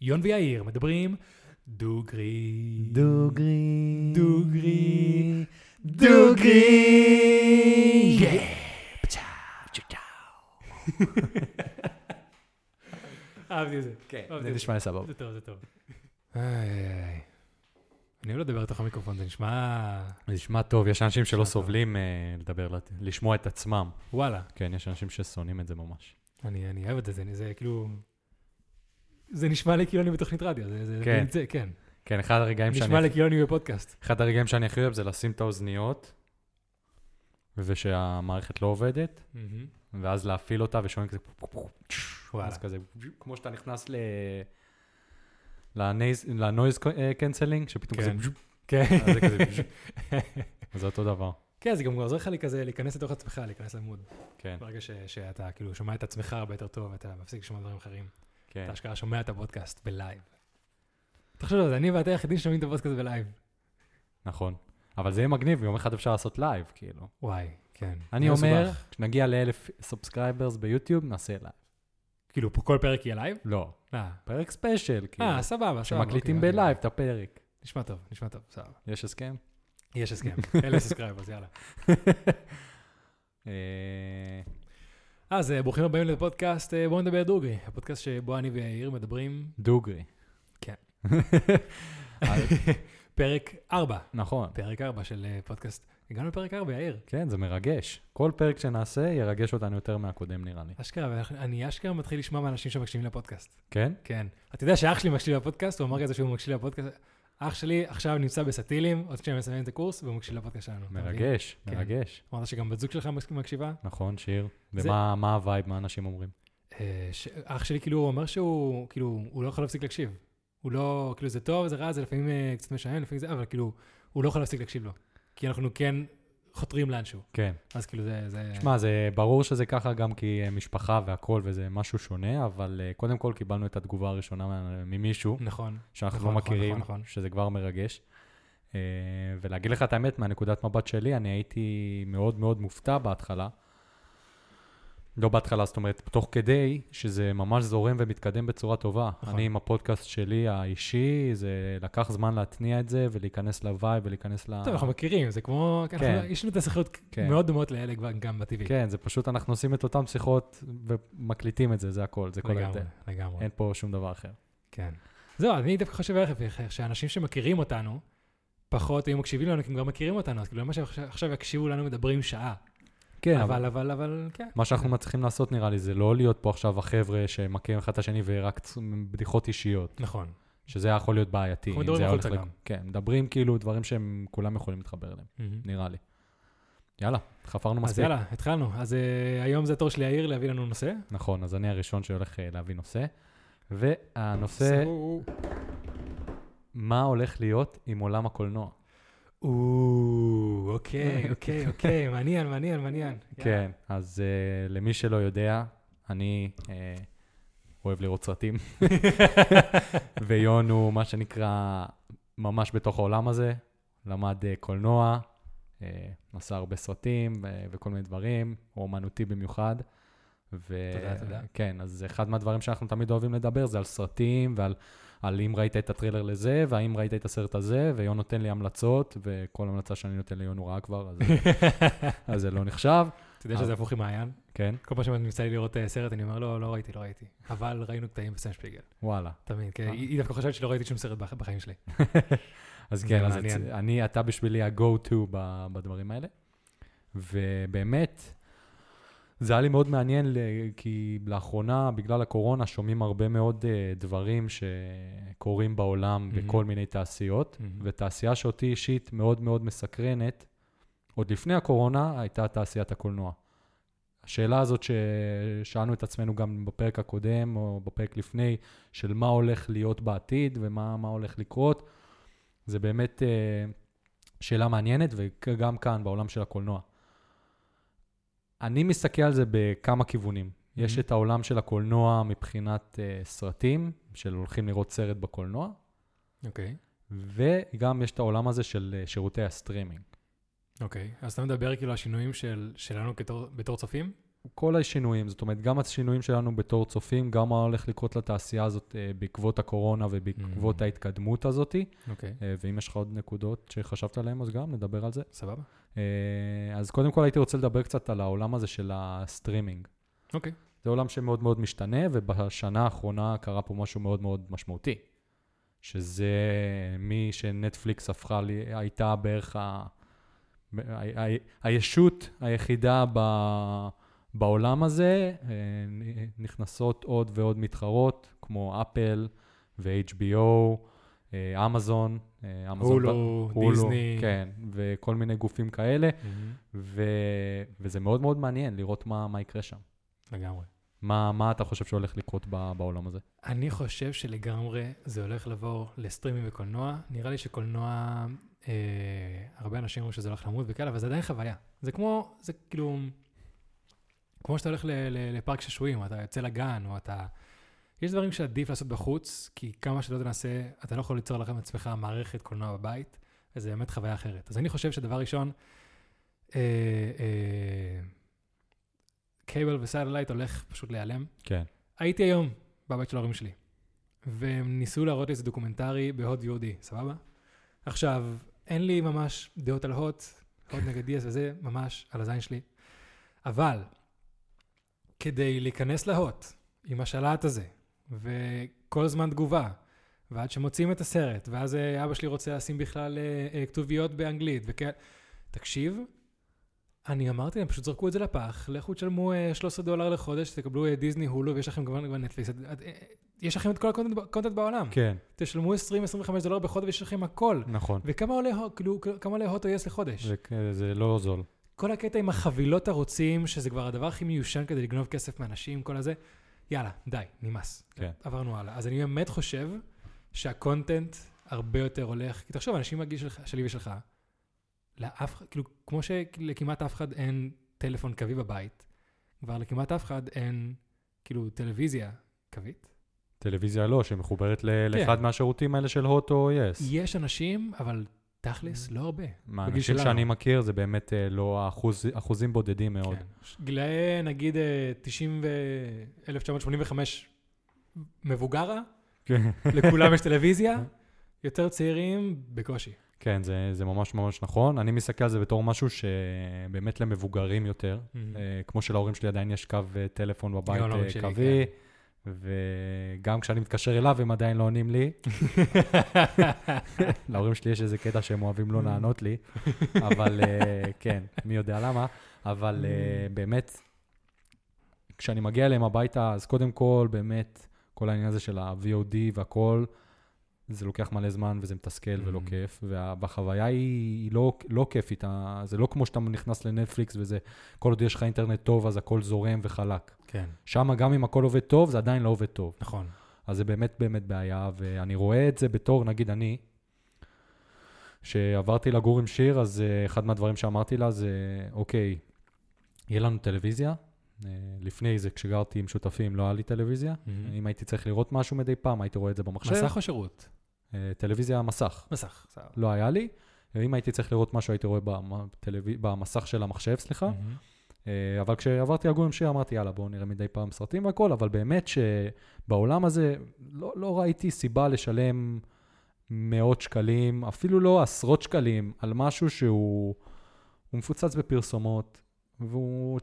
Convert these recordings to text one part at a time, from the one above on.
יון ויאיר מדברים דוגרי. דוגרי. דוגרי. דוגרי. אהבתי את זה. כן, זה נשמע סבבה. זה טוב, זה טוב. אני אוהב לדבר לתוך המיקרופון, זה נשמע... זה נשמע טוב, יש אנשים שלא. סובלים אה, לדבר, לשמוע את עצמם. וואלה, כן, יש אנשים ששונאים את זה ממש. אני אוהב את זה- זה כאילו... זה נשמע לי כאילו אני בתוכנית רדיו, זה- זה... כן. זה- כן. כן, אחד הרגעים שאני... נשמע לי כאילו אני בפודקאסט. אחד הרגעים שאני הכי אוהב זה לשים את האוזניות, ושהמערכת לא עובדת, ואז להפעיל אותה ושומעים כזה... וואלה. אז כזה, כמו שאתה נכנס ל... לנויז קנסלינג, שפתאום כן. כזה... כן. אז זה כזה... זה אותו דבר. כן, זה גם עוזר לך כזה להיכנס לתוך עצמך, להיכנס ל mode. כן, ברגע שאתה כאילו שומע את עצמך הרבה יותר טוב, אתה מפסיק לשמוע דברים אחרים. כן. אתה אשכרה שומע את הפודקאסט ב live. תחשוב על זה, אני ואתה היחידים ששומעים את הפודקאסט בלייב. נכון. אבל זה יהיה מגניב, יום אחד אפשר לעשות live, כאילו. וואי, כן. אני זה אומר. כשנגיע לאלף subscribers ביוטיוב, נעשה live. כאילו, פה כל פרק יהיה live? לא, אה, פרק special, כאילו. אה, סבבה, סבבה. שמקליטים אוקיי, ב live אוקיי. את הפרק. נשמע טוב, נשמע טוב, סבבה. יש הסכם? יש הסכם. אלף subscribers, יאללה. אז אה, ברוכים הבאים לפודקאסט אה, בואו נדבר דוגרי, הפודקאסט שבו אני ויאיר מדברים דוגרי. כן. פרק 4, נכון. פרק 4 של אה, פודקאסט. הגענו לפרק 4, יאיר. כן, זה מרגש. כל פרק שנעשה ירגש אותנו יותר מהקודם, נראה לי. אשכרה, ואנחנו- אני אשכרה מתחיל לשמוע מאנשים שמקשיבים לפודקאסט. כן? כן. אתה יודע שאח שלי מקשיב לפודקאסט, הוא אמר כזה שהוא מקשיב לפודקאסט. אח שלי עכשיו נמצא בסטילים, עוד שניה מסיים את הקורס, והוא מקשיב לפודקאסט שלנו. מרגש, כן. מרגש. אמרת שגם בת זוג שלך מק- מקשיבה? נכון, שיר. ומה מה ה vibe, מה אנשים אומרים? אה, אח שלי כאילו אומר שהוא, כאילו, הוא לא יכול להפסיק להקשיב. הוא לא, כאילו זה טוב, זה רע, זה לפעמים אה, קצת משעמם, לפעמים זה, אבל כאילו, הוא לא יכול להפסיק להקשיב לו. כי אנחנו כן חותרים לאנשהו. כן. אז כאילו זה, זה... שמע, זה ברור שזה ככה גם כי אה, משפחה והכול וזה משהו שונה, אבל אה, קודם כל קיבלנו את התגובה הראשונה ממישהו נכון. שאנחנו נכון, לא נכון, מכירים, נכון, נכון. שזה כבר מרגש. אה, ולהגיד לך את האמת, מהנקודת מבט שלי, אני הייתי מאוד מאוד מופתע בהתחלה. לא בהתחלה, זאת אומרת, תוך כדי שזה ממש זורם ומתקדם בצורה טובה. נכון. אני עם הפודקאסט שלי האישי, זה לקח זמן להתניע את זה ולהיכנס ל vibe ולהיכנס ל... טוב, אנחנו מכירים, זה כמו, כן. אנחנו- יש לנו את השיחות כן. מאוד דומות לאלה גם בטבעי. כן, זה פשוט, אנחנו עושים את אותן שיחות ומקליטים את זה, זה הכל, זה כל לגמרי, ההבדל. לגמרי. אין פה שום דבר אחר. כן. זהו, אני דווקא חושב ההפך, שאנשים שמכירים אותנו, פחות היו מקשיבים לנו, כי הם כבר מכירים אותנו, אז כאילו למה שעכשיו יקשיבו לנו מדברים שעה. כן, אבל, אבל, אבל, כן. מה שאנחנו מצליחים לעשות נראה לי זה לא להיות פה עכשיו החבר'ה שמכירים אחד את השני ורק בדיחות אישיות, נכון. שזה יכול להיות בעייתי. אנחנו מדברים החוצה גם. כן, מדברים כאילו דברים שהם כולם יכולים להתחבר אליהם. נראה לי. יאללה, חפרנו אז מספיק. יאללה, התחלנו. אז אה, היום זה התור של יאיר להביא לנו נושא. נכון, אז אני הראשון שהולך אה, להביא נושא. והנושא, מה הולך להיות עם עולם הקולנוע? או, אוקיי, אוקיי, אוקיי, מעניין, מעניין, מעניין. כן, אז uh, למי שלא יודע, אני uh, אוהב לראות סרטים, ויון הוא מה שנקרא ממש בתוך העולם הזה, למד uh, קולנוע, uh, עשה הרבה סרטים uh, וכל מיני דברים, הוא אומנותי במיוחד. ו... תודה, תודה. כן, אז אחד מהדברים שאנחנו תמיד אוהבים לדבר זה על סרטים ועל על אם ראית את הטריילר לזה, והאם ראית את הסרט הזה, ויון נותן לי המלצות, וכל המלצה שאני נותן ליון הוא ראה כבר, אז, אז זה לא נחשב. אתה יודע שזה הפוך עם מעיין? כן, כל פעם שנמצא לי לראות אה, סרט, אני אומר, לא, לא ראיתי, לא ראיתי. אבל ראינו קטעים בסם שפיגל. וואלה. תמיד, כן. אה. היא דווקא חושבת שלא ראיתי שום סרט בח- בחיים שלי. אז כן, אז אני, אתה בשבילי ה-go-to בדברים האלה. ובאמת, זה היה לי מאוד מעניין, כי לאחרונה, בגלל הקורונה, שומעים הרבה מאוד אה, דברים שקורים בעולם מהמם. בכל מיני תעשיות, מהמם. ותעשייה שאותי אישית מאוד מאוד מסקרנת, עוד לפני הקורונה, הייתה תעשיית הקולנוע. השאלה הזאת ששאלנו את עצמנו גם בפרק הקודם, או בפרק לפני, של מה הולך להיות בעתיד ומה מה הולך לקרות, זה באמת אה, שאלה מעניינת, וגם כאן, בעולם של הקולנוע. אני מסתכל על זה בכמה כיוונים. יש מממ. את העולם של הקולנוע מבחינת אה, סרטים, של הולכים לראות סרט בקולנוע, אוקיי, וגם יש את העולם הזה של אה, שירותי הסטרימינג. אוקיי. אז אתה מדבר כאילו על השינויים של- שלנו כתור- בתור צופים? כל השינויים, זאת אומרת, גם השינויים שלנו בתור צופים, גם מה הולך לקרות לתעשייה הזאת אה, בעקבות הקורונה ובעקבות מממ. ההתקדמות הזאת. אוקיי, אה, ואם יש לך עוד נקודות שחשבת עליהן, אז גם נדבר על זה. סבבה. אה, אז קודם כל הייתי רוצה לדבר קצת על העולם הזה של הסטרימינג. אוקיי. זה עולם שמאוד מאוד משתנה, ובשנה האחרונה קרה פה משהו מאוד מאוד משמעותי. שזה מי שנטפליקס הפכה לי, הייתה בערך ה... הישות היחידה ב... בעולם הזה, אה, נכנסות עוד ועוד מתחרות, כמו אפל ו-HBO, אמזון, אה, אמזון, הולו, דיסני. כן, וכל מיני גופים כאלה, מהמם. ו... וזה מאוד מאוד מעניין לראות מה, מה יקרה שם. לגמרי. מה, מה אתה חושב שהולך לקרות בעולם הזה? אני חושב שלגמרי זה הולך לבוא לסטרימינג וקולנוע. נראה לי שקולנוע, אה, הרבה אנשים אומרים שזה הולך למות וכאלה, אבל זה עדיין חוויה. זה כמו, זה כאילו, כמו שאתה הולך ל- ל- לפארק שעשועים, או אתה יוצא לגן, או אתה... יש דברים שעדיף לעשות בחוץ, כי כמה שלא תנסה, אתה לא יכול ליצור לכם עצמך מערכת קולנוע בבית, וזה באמת חוויה אחרת. אז אני חושב שדבר ראשון, אה, אה, cable ו satellite הולך פשוט להיעלם. כן. הייתי היום בבית של ההורים שלי, והם ניסו להראות לי איזה דוקומנטרי בהוט VOD, סבבה? עכשיו, אין לי ממש דעות על הוט, הוט נגד יס וזה, ממש על הזין שלי. אבל, כדי להיכנס להוט עם השלט הזה, וכל זמן תגובה, ועד שמוצאים את הסרט, ואז אה, אבא שלי רוצה לשים בכלל אה, אה, כתוביות באנגלית, וכאלה, תקשיב, אני אמרתי להם, פשוט זרקו את זה לפח, לכו תשלמו אה, 13 דולר לחודש, תקבלו דיסני, הולו, ויש לכם כבר נטפליקס. יש לכם את כל הקונטנט בעולם. כן, תשלמו 20-25 דולר בחודש ויש לכם הכל. נכון. וכמה עולה, כאילו, כמה עולה הוט או יס לחודש? זה, זה לא זול. כל הקטע עם החבילות ערוצים, שזה כבר הדבר הכי מיושן כדי לגנוב כסף מאנשים, כל הזה, יאללה, די, נמאס. כן. עברנו הלאה. אז אני באמת חושב שה content הרבה יותר הולך, כי תחשוב, אנשים מהגיל שלך, שלי ושלך, לאף, כאילו, כמו שלכמעט אף אחד אין טלפון קווי בבית, כבר לכמעט אף אחד אין, כאילו, טלוויזיה קווית. טלוויזיה לא, שמחוברת ל- כן. לאחד מהשירותים האלה של הוט או יס. יש אנשים, אבל תכלס, לא הרבה. מהאנשים שלנו. שאני מכיר זה באמת אה, לא אחוז, אחוזים בודדים מאוד. כן. גילאי, נגיד, אה, 90 ו... 1985 מבוגרה, כן. לכולם יש טלוויזיה, יותר צעירים, בקושי. כן, זה, זה ממש ממש נכון. אני מסתכל על זה בתור משהו שבאמת למבוגרים יותר. Mm. אה, כמו שלהורים שלי עדיין יש קו אה, טלפון בבית אה, קווי, וגם כשאני מתקשר אליו הם עדיין לא עונים לי. להורים שלי יש איזה קטע שהם אוהבים לא לענות לי, אבל אה, כן, מי יודע למה. אבל אה, באמת, כשאני מגיע אליהם הביתה, אז קודם כל, באמת, כל העניין הזה של ה-VOD והכל, זה לוקח מלא זמן וזה מתסכל ולא Mhm. כיף, וה- והחוויה היא, היא לא, לא כיפית, זה לא כמו שאתה נכנס לנטפליקס וזה, כל עוד יש לך אינטרנט טוב, אז הכל זורם וחלק. כן, שם גם אם הכל עובד טוב, זה עדיין לא עובד טוב. נכון. אז זה באמת באמת בעיה, ואני רואה את זה בתור, נגיד אני, שעברתי לגור עם שיר, אז אה, אחד מהדברים שאמרתי לה זה, אוקיי, יהיה לנו טלוויזיה. אה, לפני זה, כשגרתי עם שותפים, לא היה לי טלוויזיה. אם הייתי צריך לראות משהו מדי פעם, הייתי רואה את זה במחשב. מסך או שירות? אה, טלוויזיה, מסך. מסך, סבבה. לא היה לי. ואם הייתי צריך לראות משהו, הייתי רואה. במסך של המחשב, סליחה. אה, אבל כשעברתי לגור עם שיר, אמרתי, יאללה, בואו נראה מדי פעם סרטים והכל, אבל באמת שבעולם הזה לא, לא ראיתי סיבה לשלם מאות שקלים, אפילו לא עשרות שקלים, על משהו שהוא הוא מפוצץ בפרסומות, והוא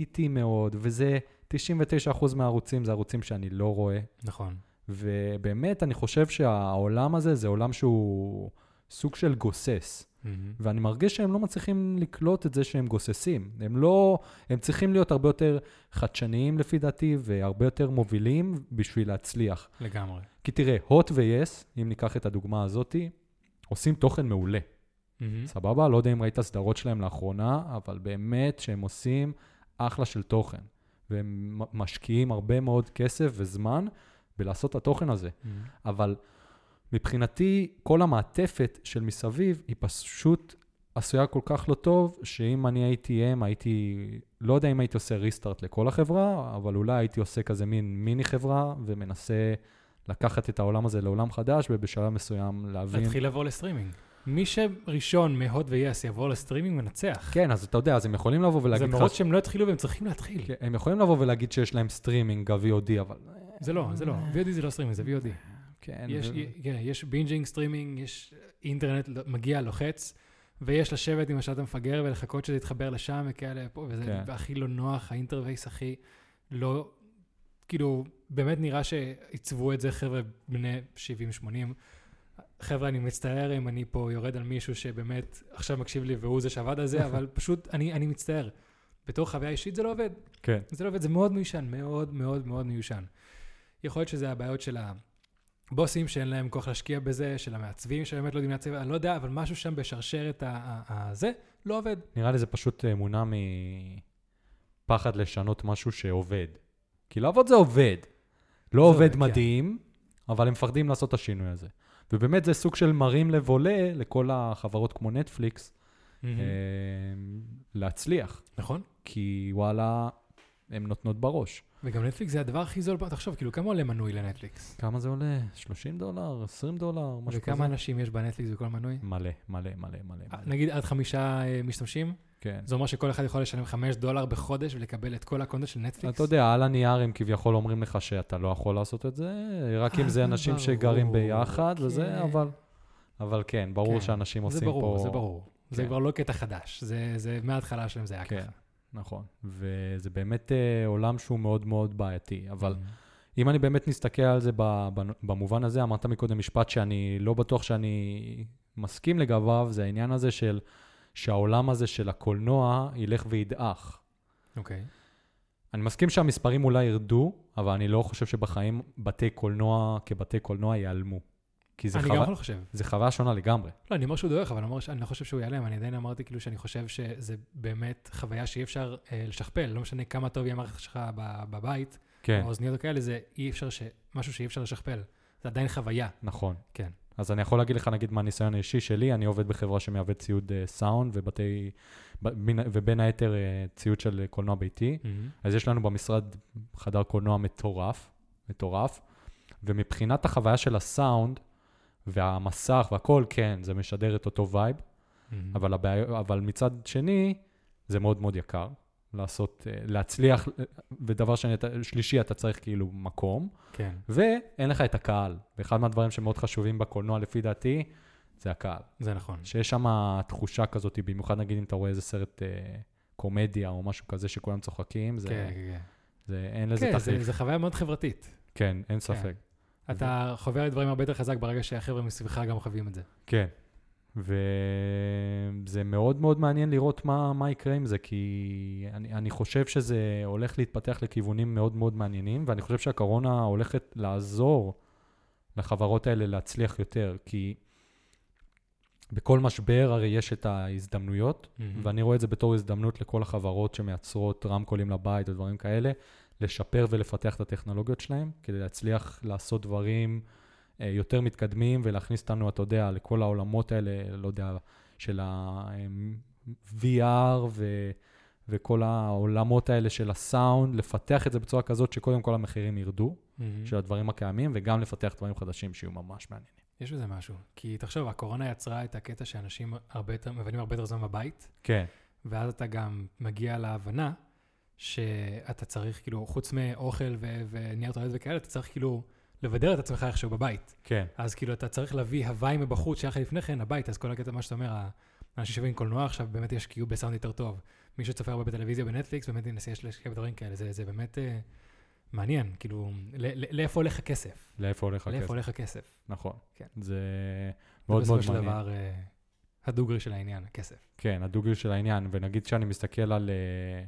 איטי מאוד, וזה 99% מהערוצים, זה ערוצים שאני לא רואה. נכון. ובאמת, אני חושב שהעולם הזה זה עולם שהוא סוג של גוסס. מהמם. ואני מרגיש שהם לא מצליחים לקלוט את זה שהם גוססים. הם לא, הם צריכים להיות הרבה יותר חדשניים לפי דעתי, והרבה יותר מובילים בשביל להצליח. לגמרי. כי תראה, הוט ויס, אם ניקח את הדוגמה הזאתי, עושים תוכן מעולה. מהמם. סבבה? לא יודע אם ראית סדרות שלהם לאחרונה, אבל באמת שהם עושים אחלה של תוכן. והם משקיעים הרבה מאוד כסף וזמן בלעשות את התוכן הזה. מהמם. אבל מבחינתי, כל המעטפת של מסביב היא פשוט עשויה כל כך לא טוב, שאם אני הייתי הם, הייתי, לא יודע אם הייתי עושה restart לכל החברה, אבל אולי הייתי עושה כזה מין מיני חברה, ומנסה לקחת את העולם הזה לעולם חדש, ובשלב מסוים להבין... להתחיל לעבור לסטרימינג. מי שראשון מהוט ויס יעבור לסטרימינג מנצח. כן, אז אתה יודע, אז הם יכולים לבוא זה ולהגיד מרוץ לך... שהם לא התחילו והם צריכים להתחיל. כן, הם יכולים לבוא ולהגיד שיש להם סטרימינג, ה-VOD, אבל... זה לא, זה לא. VOD זה לא סטרימינג, זה VOD. כן, יש, כן, יש בינג'ינג סטרימינג, יש אינטרנט מגיע, לוחץ, ויש לשבת עם השעת המפגר ולחכות שזה יתחבר לשם וכאלה, פה, וזה כן. הכי לא נוח, האינטרווייס הכי לא, כאילו, באמת נראה שעיצבו את זה חבר'ה בני 70-80. חבר'ה, אני מצטער אם אני פה יורד על מישהו שבאמת עכשיו מקשיב לי והוא זה שעבד על זה, אבל פשוט, אני, אני מצטער. בתור חוויה אישית זה לא עובד. כן, זה לא עובד, זה מאוד מיושן, מאוד מאוד מאוד מיושן. יכול להיות שזה הבעיות של הבוסים שאין להם כוח להשקיע בזה, של המעצבים שבאמת לא יודעים לעצב, אני לא יודע, אבל משהו שם בשרשרת הזה לא עובד. נראה לי זה פשוט אה, מונע מפחד לשנות משהו שעובד. כי לעבוד זה עובד. לא זה עובד כן. מדהים, אבל הם מפחדים לעשות את השינוי הזה. ובאמת זה סוג של מרים לב עולה לכל החברות כמו נטפליקס, אה, להצליח. נכון? כי וואלה, הן נותנות בראש. וגם נטפליקס זה הדבר הכי זול, תחשוב, כאילו כמה עולה מנוי לנטפליקס? כמה זה עולה? 30 דולר? 20 דולר? משהו כזה? וכמה אנשים יש בנטפליקס בכל מנוי? מלא, מלא, מלא, מלא. אה. נגיד עד חמישה אה, משתמשים, כן. זה אומר שכל אחד יכול לשלם חמש דולר בחודש ולקבל את כל ה content של נטפליקס? אתה יודע, על הנייר הם כביכול אומרים לך שאתה לא יכול לעשות את זה, רק אם אה, זה זה אנשים ברור, שגרים ביחד כן. וזה, אבל... אבל כן, ברור כן, שאנשים זה עושים ברור, פה... זה ברור. זה כן. כבר לא קטע חדש, זה- זה מההתחלה שלהם זה היה ככה. נכון. וזה באמת אה, עולם שהוא מאוד מאוד בעייתי. אבל Mm. אם אני באמת נסתכל על זה במובן הזה, אמרת מקודם משפט שאני לא בטוח שאני מסכים לגביו, זה העניין הזה של שהעולם הזה של הקולנוע ילך וידעך. אוקיי. אני מסכים שהמספרים אולי ירדו, אבל אני לא חושב שבחיים בתי קולנוע כבתי קולנוע ייעלמו. כי זה, אני חווה, גם לא חושב. זה חוויה שונה לגמרי. לא, אני אומר שהוא דועך, אבל אני לא חושב שהוא ייעלם. אני עדיין אמרתי כאילו שאני חושב שזה באמת חוויה שאי אפשר אה, לשכפל. לא משנה כמה טוב יהיה המערכת שלך בבית, כן, או אוזניות או כאלה, זה אי אפשר ש... משהו שאי אפשר לשכפל. זה עדיין חוויה. נכון. כן. אז אני יכול להגיד לך, נגיד, מהניסיון האישי שלי, אני עובד בחברה שמייבאת ציוד אה, סאונד ובתי, בין- ובין היתר אה, ציוד של קולנוע ביתי. אז יש לנו במשרד חדר קולנוע מטורף, מטורף, ומבחינת החוויה של הסאונד והמסך והכל, כן, זה משדר את אותו vibe, אבל, הבעיה, אבל מצד שני, זה מאוד מאוד יקר לעשות, אה, להצליח, אה, ודבר שני, שלישי, אתה צריך כאילו מקום, כן. ואין לך את הקהל. ואחד מהדברים שמאוד חשובים בקולנוע, לפי דעתי, זה הקהל. זה נכון. שיש שם תחושה כזאת, במיוחד נגיד אם אתה רואה איזה סרט אה, קומדיה או משהו כזה שכולם צוחקים, זה, כן, כן, זה, אין כן. לזה כן, זה- תחליף. זה חוויה מאוד חברתית. כן, אין ספק. אתה על דברים הרבה יותר חזק ברגע שהחבר'ה מסביבך גם חווים את זה. כן. וזה מאוד מאוד מעניין לראות מה, מה יקרה עם זה, כי אני, אני חושב שזה הולך להתפתח לכיוונים מאוד מאוד מעניינים, ואני חושב שהקורונה הולכת לעזור לחברות האלה להצליח יותר, כי בכל משבר הרי יש את ההזדמנויות, ואני רואה את זה בתור הזדמנות לכל החברות שמייצרות רמקולים לבית ודברים כאלה, לשפר ולפתח את הטכנולוגיות שלהם, כדי להצליח לעשות דברים אה, יותר מתקדמים ולהכניס אותנו, אתה יודע, לכל העולמות האלה, לא יודע, של ה-VR ו... וכל העולמות האלה של הסאונד, לפתח את זה בצורה כזאת שקודם כל המחירים ירדו, מהמם. של הדברים הקיימים, וגם לפתח דברים חדשים שיהיו ממש מעניינים. יש בזה משהו. כי תחשוב, הקורונה יצרה את הקטע שאנשים הרבה יותר, מבלים הרבה יותר זמן בבית, כן, ואז אתה גם מגיע להבנה שאתה צריך, כאילו, חוץ מאוכל ו- ונייר טואלט וכאלה, אתה צריך כאילו לבדר את עצמך איכשהו בבית. כן, אז כאילו, אתה צריך להביא הוואי מבחוץ שהיה לך לפני כן הביתה, אז כל הקטע, מה שאתה אומר, האנשים שווים קולנוע עכשיו באמת ישקיעו בסאונד יותר טוב. מי שצופה הרבה בטלוויזיה, בנטפליקס, באמת ינסה להשקיע בדברים כאלה. זה, זה באמת אה, מעניין, כאילו, ל- ל- לאיפה הולך הכסף? לאיפה הולך הכסף? לאיפה הולך הכסף? נכון. כן. זה מאוד מאוד בסופו של מעניין. דבר אה, הדוגרי של העניין, הכסף. כן, הדוגרי של העניין, ונגיד שאני מסתכל על אה,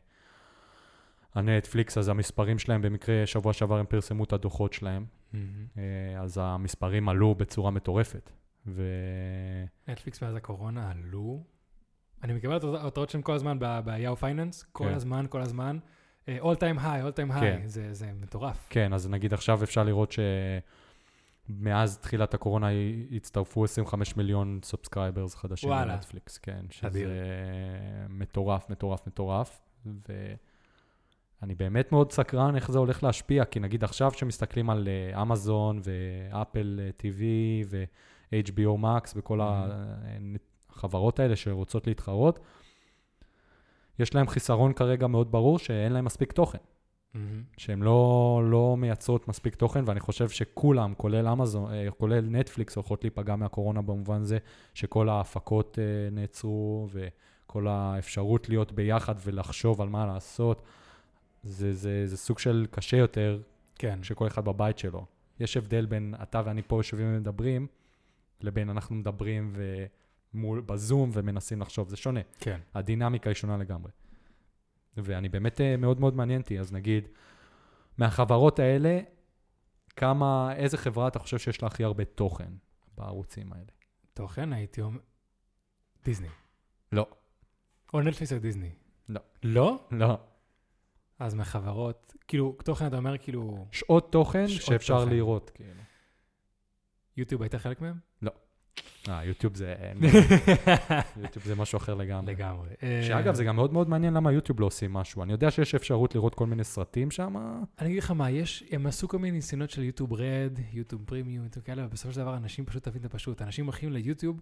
הנטפליקס, אז המספרים שלהם, במקרה שבוע שעבר הם פרסמו את הדוחות שלהם, אה, אז המספרים עלו בצורה מטורפת. ו... נטפליקס מאז הקורונה עלו. אני מקבל את ההתראות שלהם כל הזמן ב- Yahoo Finance, כל כן. הזמן, כל הזמן. אה, all time high, all time כן. high, זה זה מטורף. כן, אז נגיד עכשיו אפשר לראות שמאז תחילת הקורונה הצטרפו 25 מיליון subscribers חדשים. לנטפליקס, כן, שזה אדיר. מטורף, מטורף, מטורף. ואני באמת מאוד סקרן איך זה הולך להשפיע, כי נגיד עכשיו שמסתכלים על אה, אמזון ואפל TV HBO Max וכל החברות האלה שרוצות להתחרות, יש להם חיסרון כרגע מאוד ברור שאין להם מספיק תוכן. מהמם. שהן לא, לא מייצרות מספיק תוכן, ואני חושב שכולם, כולל אמזון, אה, כולל נטפליקס, הולכות להיפגע מהקורונה במובן זה שכל ההפקות אה, נעצרו, וכל האפשרות להיות ביחד ולחשוב על מה לעשות, זה, זה, זה סוג של קשה יותר כן. כשכל אחד בבית שלו. יש הבדל בין אתה ואני פה יושבים ומדברים, לבין אנחנו מדברים ומול, בזום ומנסים לחשוב, זה שונה. כן. הדינמיקה היא שונה לגמרי. ואני באמת אה, מאוד מאוד מעניין אותי, אז נגיד, מהחברות האלה, כמה, איזה חברה אתה חושב שיש לה הכי הרבה תוכן בערוצים האלה? תוכן הייתי אומר... דיסני. לא. או נטפליקס או דיסני. לא. לא? לא. אז מחברות, כאילו, תוכן אתה אומר כאילו, שעות תוכן שעות שאפשר תוכן. לראות, כאילו. יוטיוב הייתה חלק מהם? אה, יוטיוב זה... יוטיוב זה משהו אחר לגמרי. לגמרי. שאגב, זה גם מאוד מאוד מעניין למה יוטיוב לא עושים משהו. אני יודע שיש אפשרות לראות כל מיני סרטים שם. אני אגיד לך מה, יש, הם עשו כל מיני ניסיונות של יוטיוב רד, יוטיוב פרימיום, יוטיוב כאלה, ובסופו של דבר אנשים פשוט תבין את הפשוט. אנשים הולכים ליוטיוב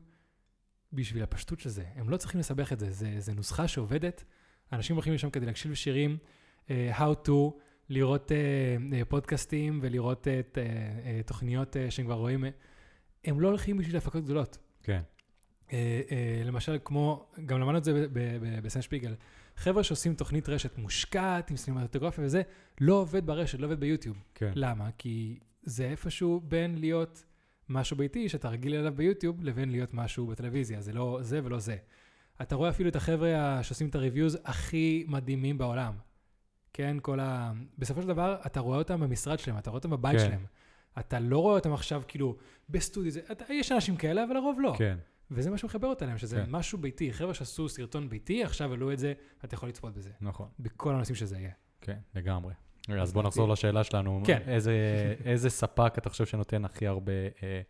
בשביל הפשטות של זה. הם לא צריכים לסבך את זה, זה, זה נוסחה שעובדת. אנשים הולכים לשם כדי להקשיב לשירים, how to, לראות uh, uh, פודקאסטים ולראות תוכניות שהם כבר רואים. הם לא הולכים בשביל הפקות גדולות. כן. אה, אה, למשל, כמו, גם למדנו את זה בסן שפיגל, חבר'ה שעושים תוכנית רשת מושקעת עם סינמטוגרפיה וזה, לא עובד ברשת, לא עובד ביוטיוב. כן. למה? כי זה איפשהו בין להיות משהו ביתי שאתה רגיל אליו ביוטיוב, לבין להיות משהו בטלוויזיה. זה לא זה ולא זה. אתה רואה אפילו את החבר'ה שעושים את הריוויוז הכי מדהימים בעולם. כן, כל ה... בסופו של דבר, אתה רואה אותם במשרד שלהם, אתה רואה אותם בבית כן. שלהם. אתה לא רואה אותם עכשיו כאילו בסטודיו, זה, אתה, יש אנשים כאלה, אבל לרוב לא. כן. וזה מה שמחבר אותם, שזה כן. משהו ביתי. חבר'ה שעשו סרטון ביתי, עכשיו העלו את זה, אתה יכול לצפות בזה. נכון. בכל הנושאים שזה יהיה. כן, לגמרי. אז אז בוא נחזור לדעתי- לשאלה שלנו. כן. איזה, איזה ספק אתה חושב שנותן הכי הרבה אה,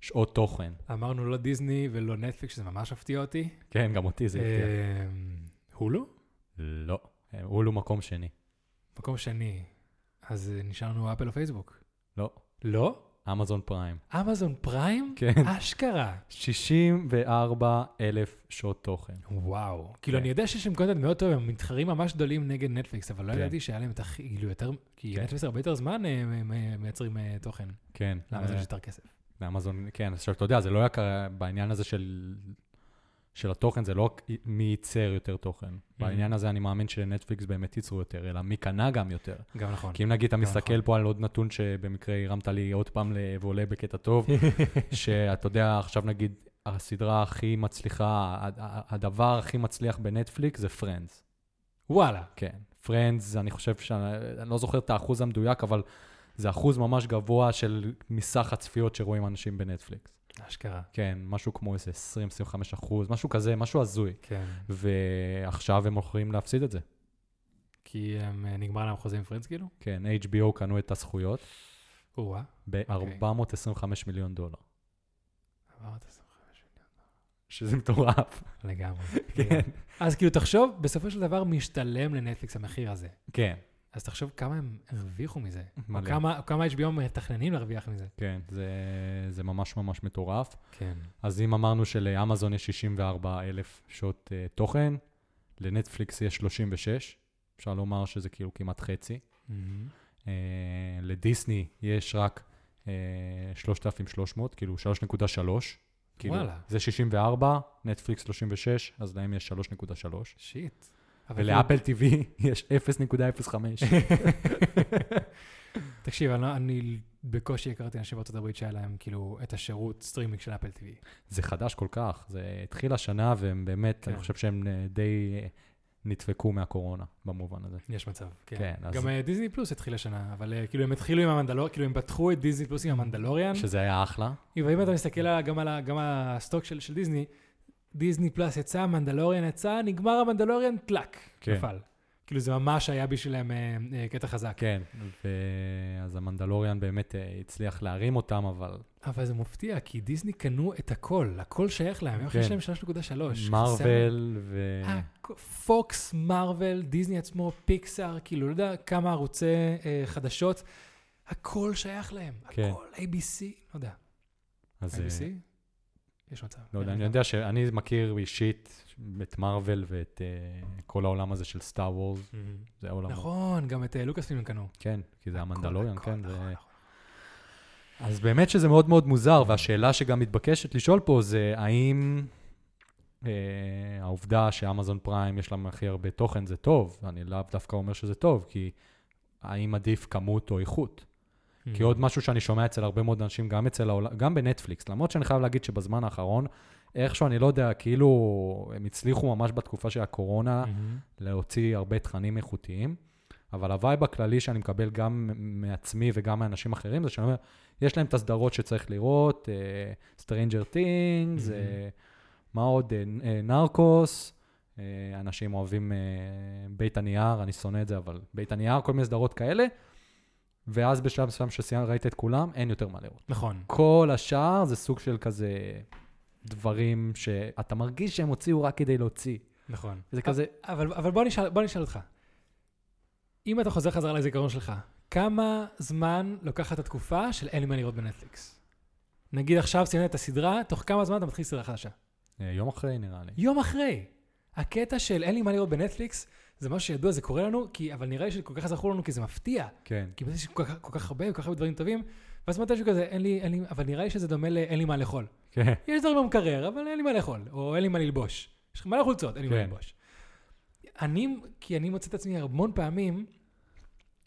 שעות תוכן? אמרנו לא דיסני ולא נטפליקס, שזה ממש הפתיע אותי. כן, גם אותי זה הפתיע. אמ, הולו? לא. אה, הולו מקום שני. מקום שני. אז אה, נשארנו אפל או פייסבוק. לא. לא? אמזון פריים. אמזון פריים? כן. אשכרה. 64 אלף שעות תוכן. וואו. כאילו, כן. אני יודע שיש להם קונטנט מאוד טוב, הם מתחרים ממש גדולים נגד נטפליקס, אבל לא כן. ידעתי שהיה להם את הכי, כאילו, יותר, כי כן. נטפליקס הרבה יותר זמן אה, מ- מ- מייצרים אה, תוכן. כן. אה, יש יותר כסף? לאמזון, כן, עכשיו אתה יודע, זה לא היה בעניין הזה של, של התוכן, זה לא רק מי ייצר יותר תוכן. Mm-hmm. בעניין הזה אני מאמין שלנטפליקס באמת ייצרו יותר, אלא מי קנה גם יותר. גם נכון. כי אם נגיד אתה מסתכל נכון. פה על עוד נתון שבמקרה הרמת לי עוד פעם ועולה בקטע טוב, שאתה יודע, עכשיו נגיד, הסדרה הכי מצליחה, הדבר הכי מצליח בנטפליקס זה פרנדס. וואלה. כן. פרנדס, אני חושב שאני אני לא זוכר את האחוז המדויק, אבל זה אחוז ממש גבוה של מסך הצפיות שרואים אנשים בנטפליקס. אשכרה. כן, משהו כמו איזה 20-25 אחוז, משהו כזה, משהו הזוי. כן. ועכשיו הם הולכים להפסיד את זה. כי הם, אה, נגמר להם חוזה עם פרנדס כאילו? כן, HBO קנו את הזכויות או-אה. ב-425 מיליון דולר, 425 שזה מטורף. לגמרי. כן. אז כאילו, תחשוב, בסופו של דבר משתלם לנטפליקס המחיר הזה. כן, אז תחשוב כמה הם הרוויחו מזה. או מלא. כמה, כמה HBO מתכננים להרוויח מזה. כן, זה, זה ממש ממש מטורף. כן. אז אם אמרנו שלאמזון יש 64 אלף שעות uh, תוכן, לנטפליקס יש 36, אפשר לומר שזה כאילו כמעט חצי. Uh, לדיסני יש רק uh, 3,300, כאילו 3.3. כאילו, וואלה. זה 64, נטפליקס 36, אז להם יש 3.3. שיט. אבל ולאפל TV יש 0.05. תקשיב, אני, לא- אני בקושי הכרתי אנשים בארצות הברית שהיה להם כאילו את השירות סטרימינג של אפל TV. זה חדש כל כך, זה התחיל השנה, והם באמת, כן. אני חושב שהם אה, די אה, נדפקו מהקורונה במובן הזה. יש מצב, כן. כן, אז- גם אה, דיסני פלוס התחיל השנה, אבל כאילו הם התחילו עם המנדלור, כאילו הם פתחו את דיסני פלוס עם המנדלוריאן. שזה היה אחלה. ואם אתה מסתכל גם על גם על ה stock של של דיסני, דיסני פלוס יצא, המנדלוריאן יצא, נגמר המנדלוריאן, טלאק, כן. נפל. כאילו זה ממש היה בשבילם אה, אה, קטע חזק. כן, ואז המנדלוריאן באמת אה, הצליח להרים אותם, אבל אבל זה מפתיע, כי דיסני קנו את הכל, הכל שייך להם, כן. יש להם 3.3. מרוויל ו... פוקס, מרוויל, דיסני עצמו, פיקסאר, כאילו, לא יודע כמה ערוצי אה, חדשות, הכל שייך להם, כן. הכל, ABC, לא יודע. אז אה, ABC? יש מצב. לא יודע, כן, אני גם. יודע שאני מכיר אישית את מארוול ואת אה, כל העולם הזה של סטאר וורס. זה העולם. נכון, גם את אה, לוקאס פילם קנו. כן, כי זה המנדלוריון, כן. נכון, זה- נכון. אז באמת שזה מאוד מאוד מוזר, והשאלה שגם מתבקשת לשאול פה זה האם אה, העובדה שאמזון פריים יש להם הכי הרבה תוכן זה טוב, אני לאו דווקא אומר שזה טוב, כי האם עדיף כמות או איכות? כי עוד משהו שאני שומע אצל הרבה מאוד אנשים, גם אצל העולם, גם בנטפליקס, למרות שאני חייב להגיד שבזמן האחרון, איכשהו, אני לא יודע, כאילו, הם הצליחו ממש בתקופה של הקורונה מהמם. להוציא הרבה תכנים איכותיים, אבל ה vibe הכללי שאני מקבל גם מעצמי וגם מאנשים אחרים, זה שאני אומר, יש להם את הסדרות שצריך לראות, אה, Stranger Things, מהמ. אה, מה עוד? נרקוס, אה, אנשים אוהבים בית הנייר, אני שונא את זה, אבל בית הנייר, כל מיני סדרות כאלה, ואז בשלב מסוים שסיימת, ראית את כולם, אין יותר מה לראות. נכון. כל השאר זה סוג של כזה דברים שאתה מרגיש שהם הוציאו רק כדי להוציא. נכון. זה כזה, אבל, אבל בוא, נשאל, בוא נשאל אותך. אם אתה חוזר חזרה לזיכרון שלך, כמה זמן לוקחת התקופה של אין לי מה לראות בנטפליקס? נגיד עכשיו סיימת את הסדרה, תוך כמה זמן אתה מתחיל סדרה חדשה? אה, יום אחרי נראה לי. יום אחרי. הקטע של אין לי מה לראות בנטפליקס, זה משהו שידוע, זה קורה לנו, כי, אבל נראה לי שכל כך זכור לנו כי זה מפתיע. כן, כי באמת יש כל כל כך הרבה, כל כך הרבה דברים טובים, ואז מתישהו כזה, אין לי, אין לי, אבל נראה לי שזה דומה לאין לי מה לאכול. כן, יש דברים במקרר, אבל אין לי מה לאכול, או אין לי מה ללבוש. יש לך מלא חולצות, אין לי מה כן. ללבוש. אני, כי אני מוצא את עצמי המון פעמים,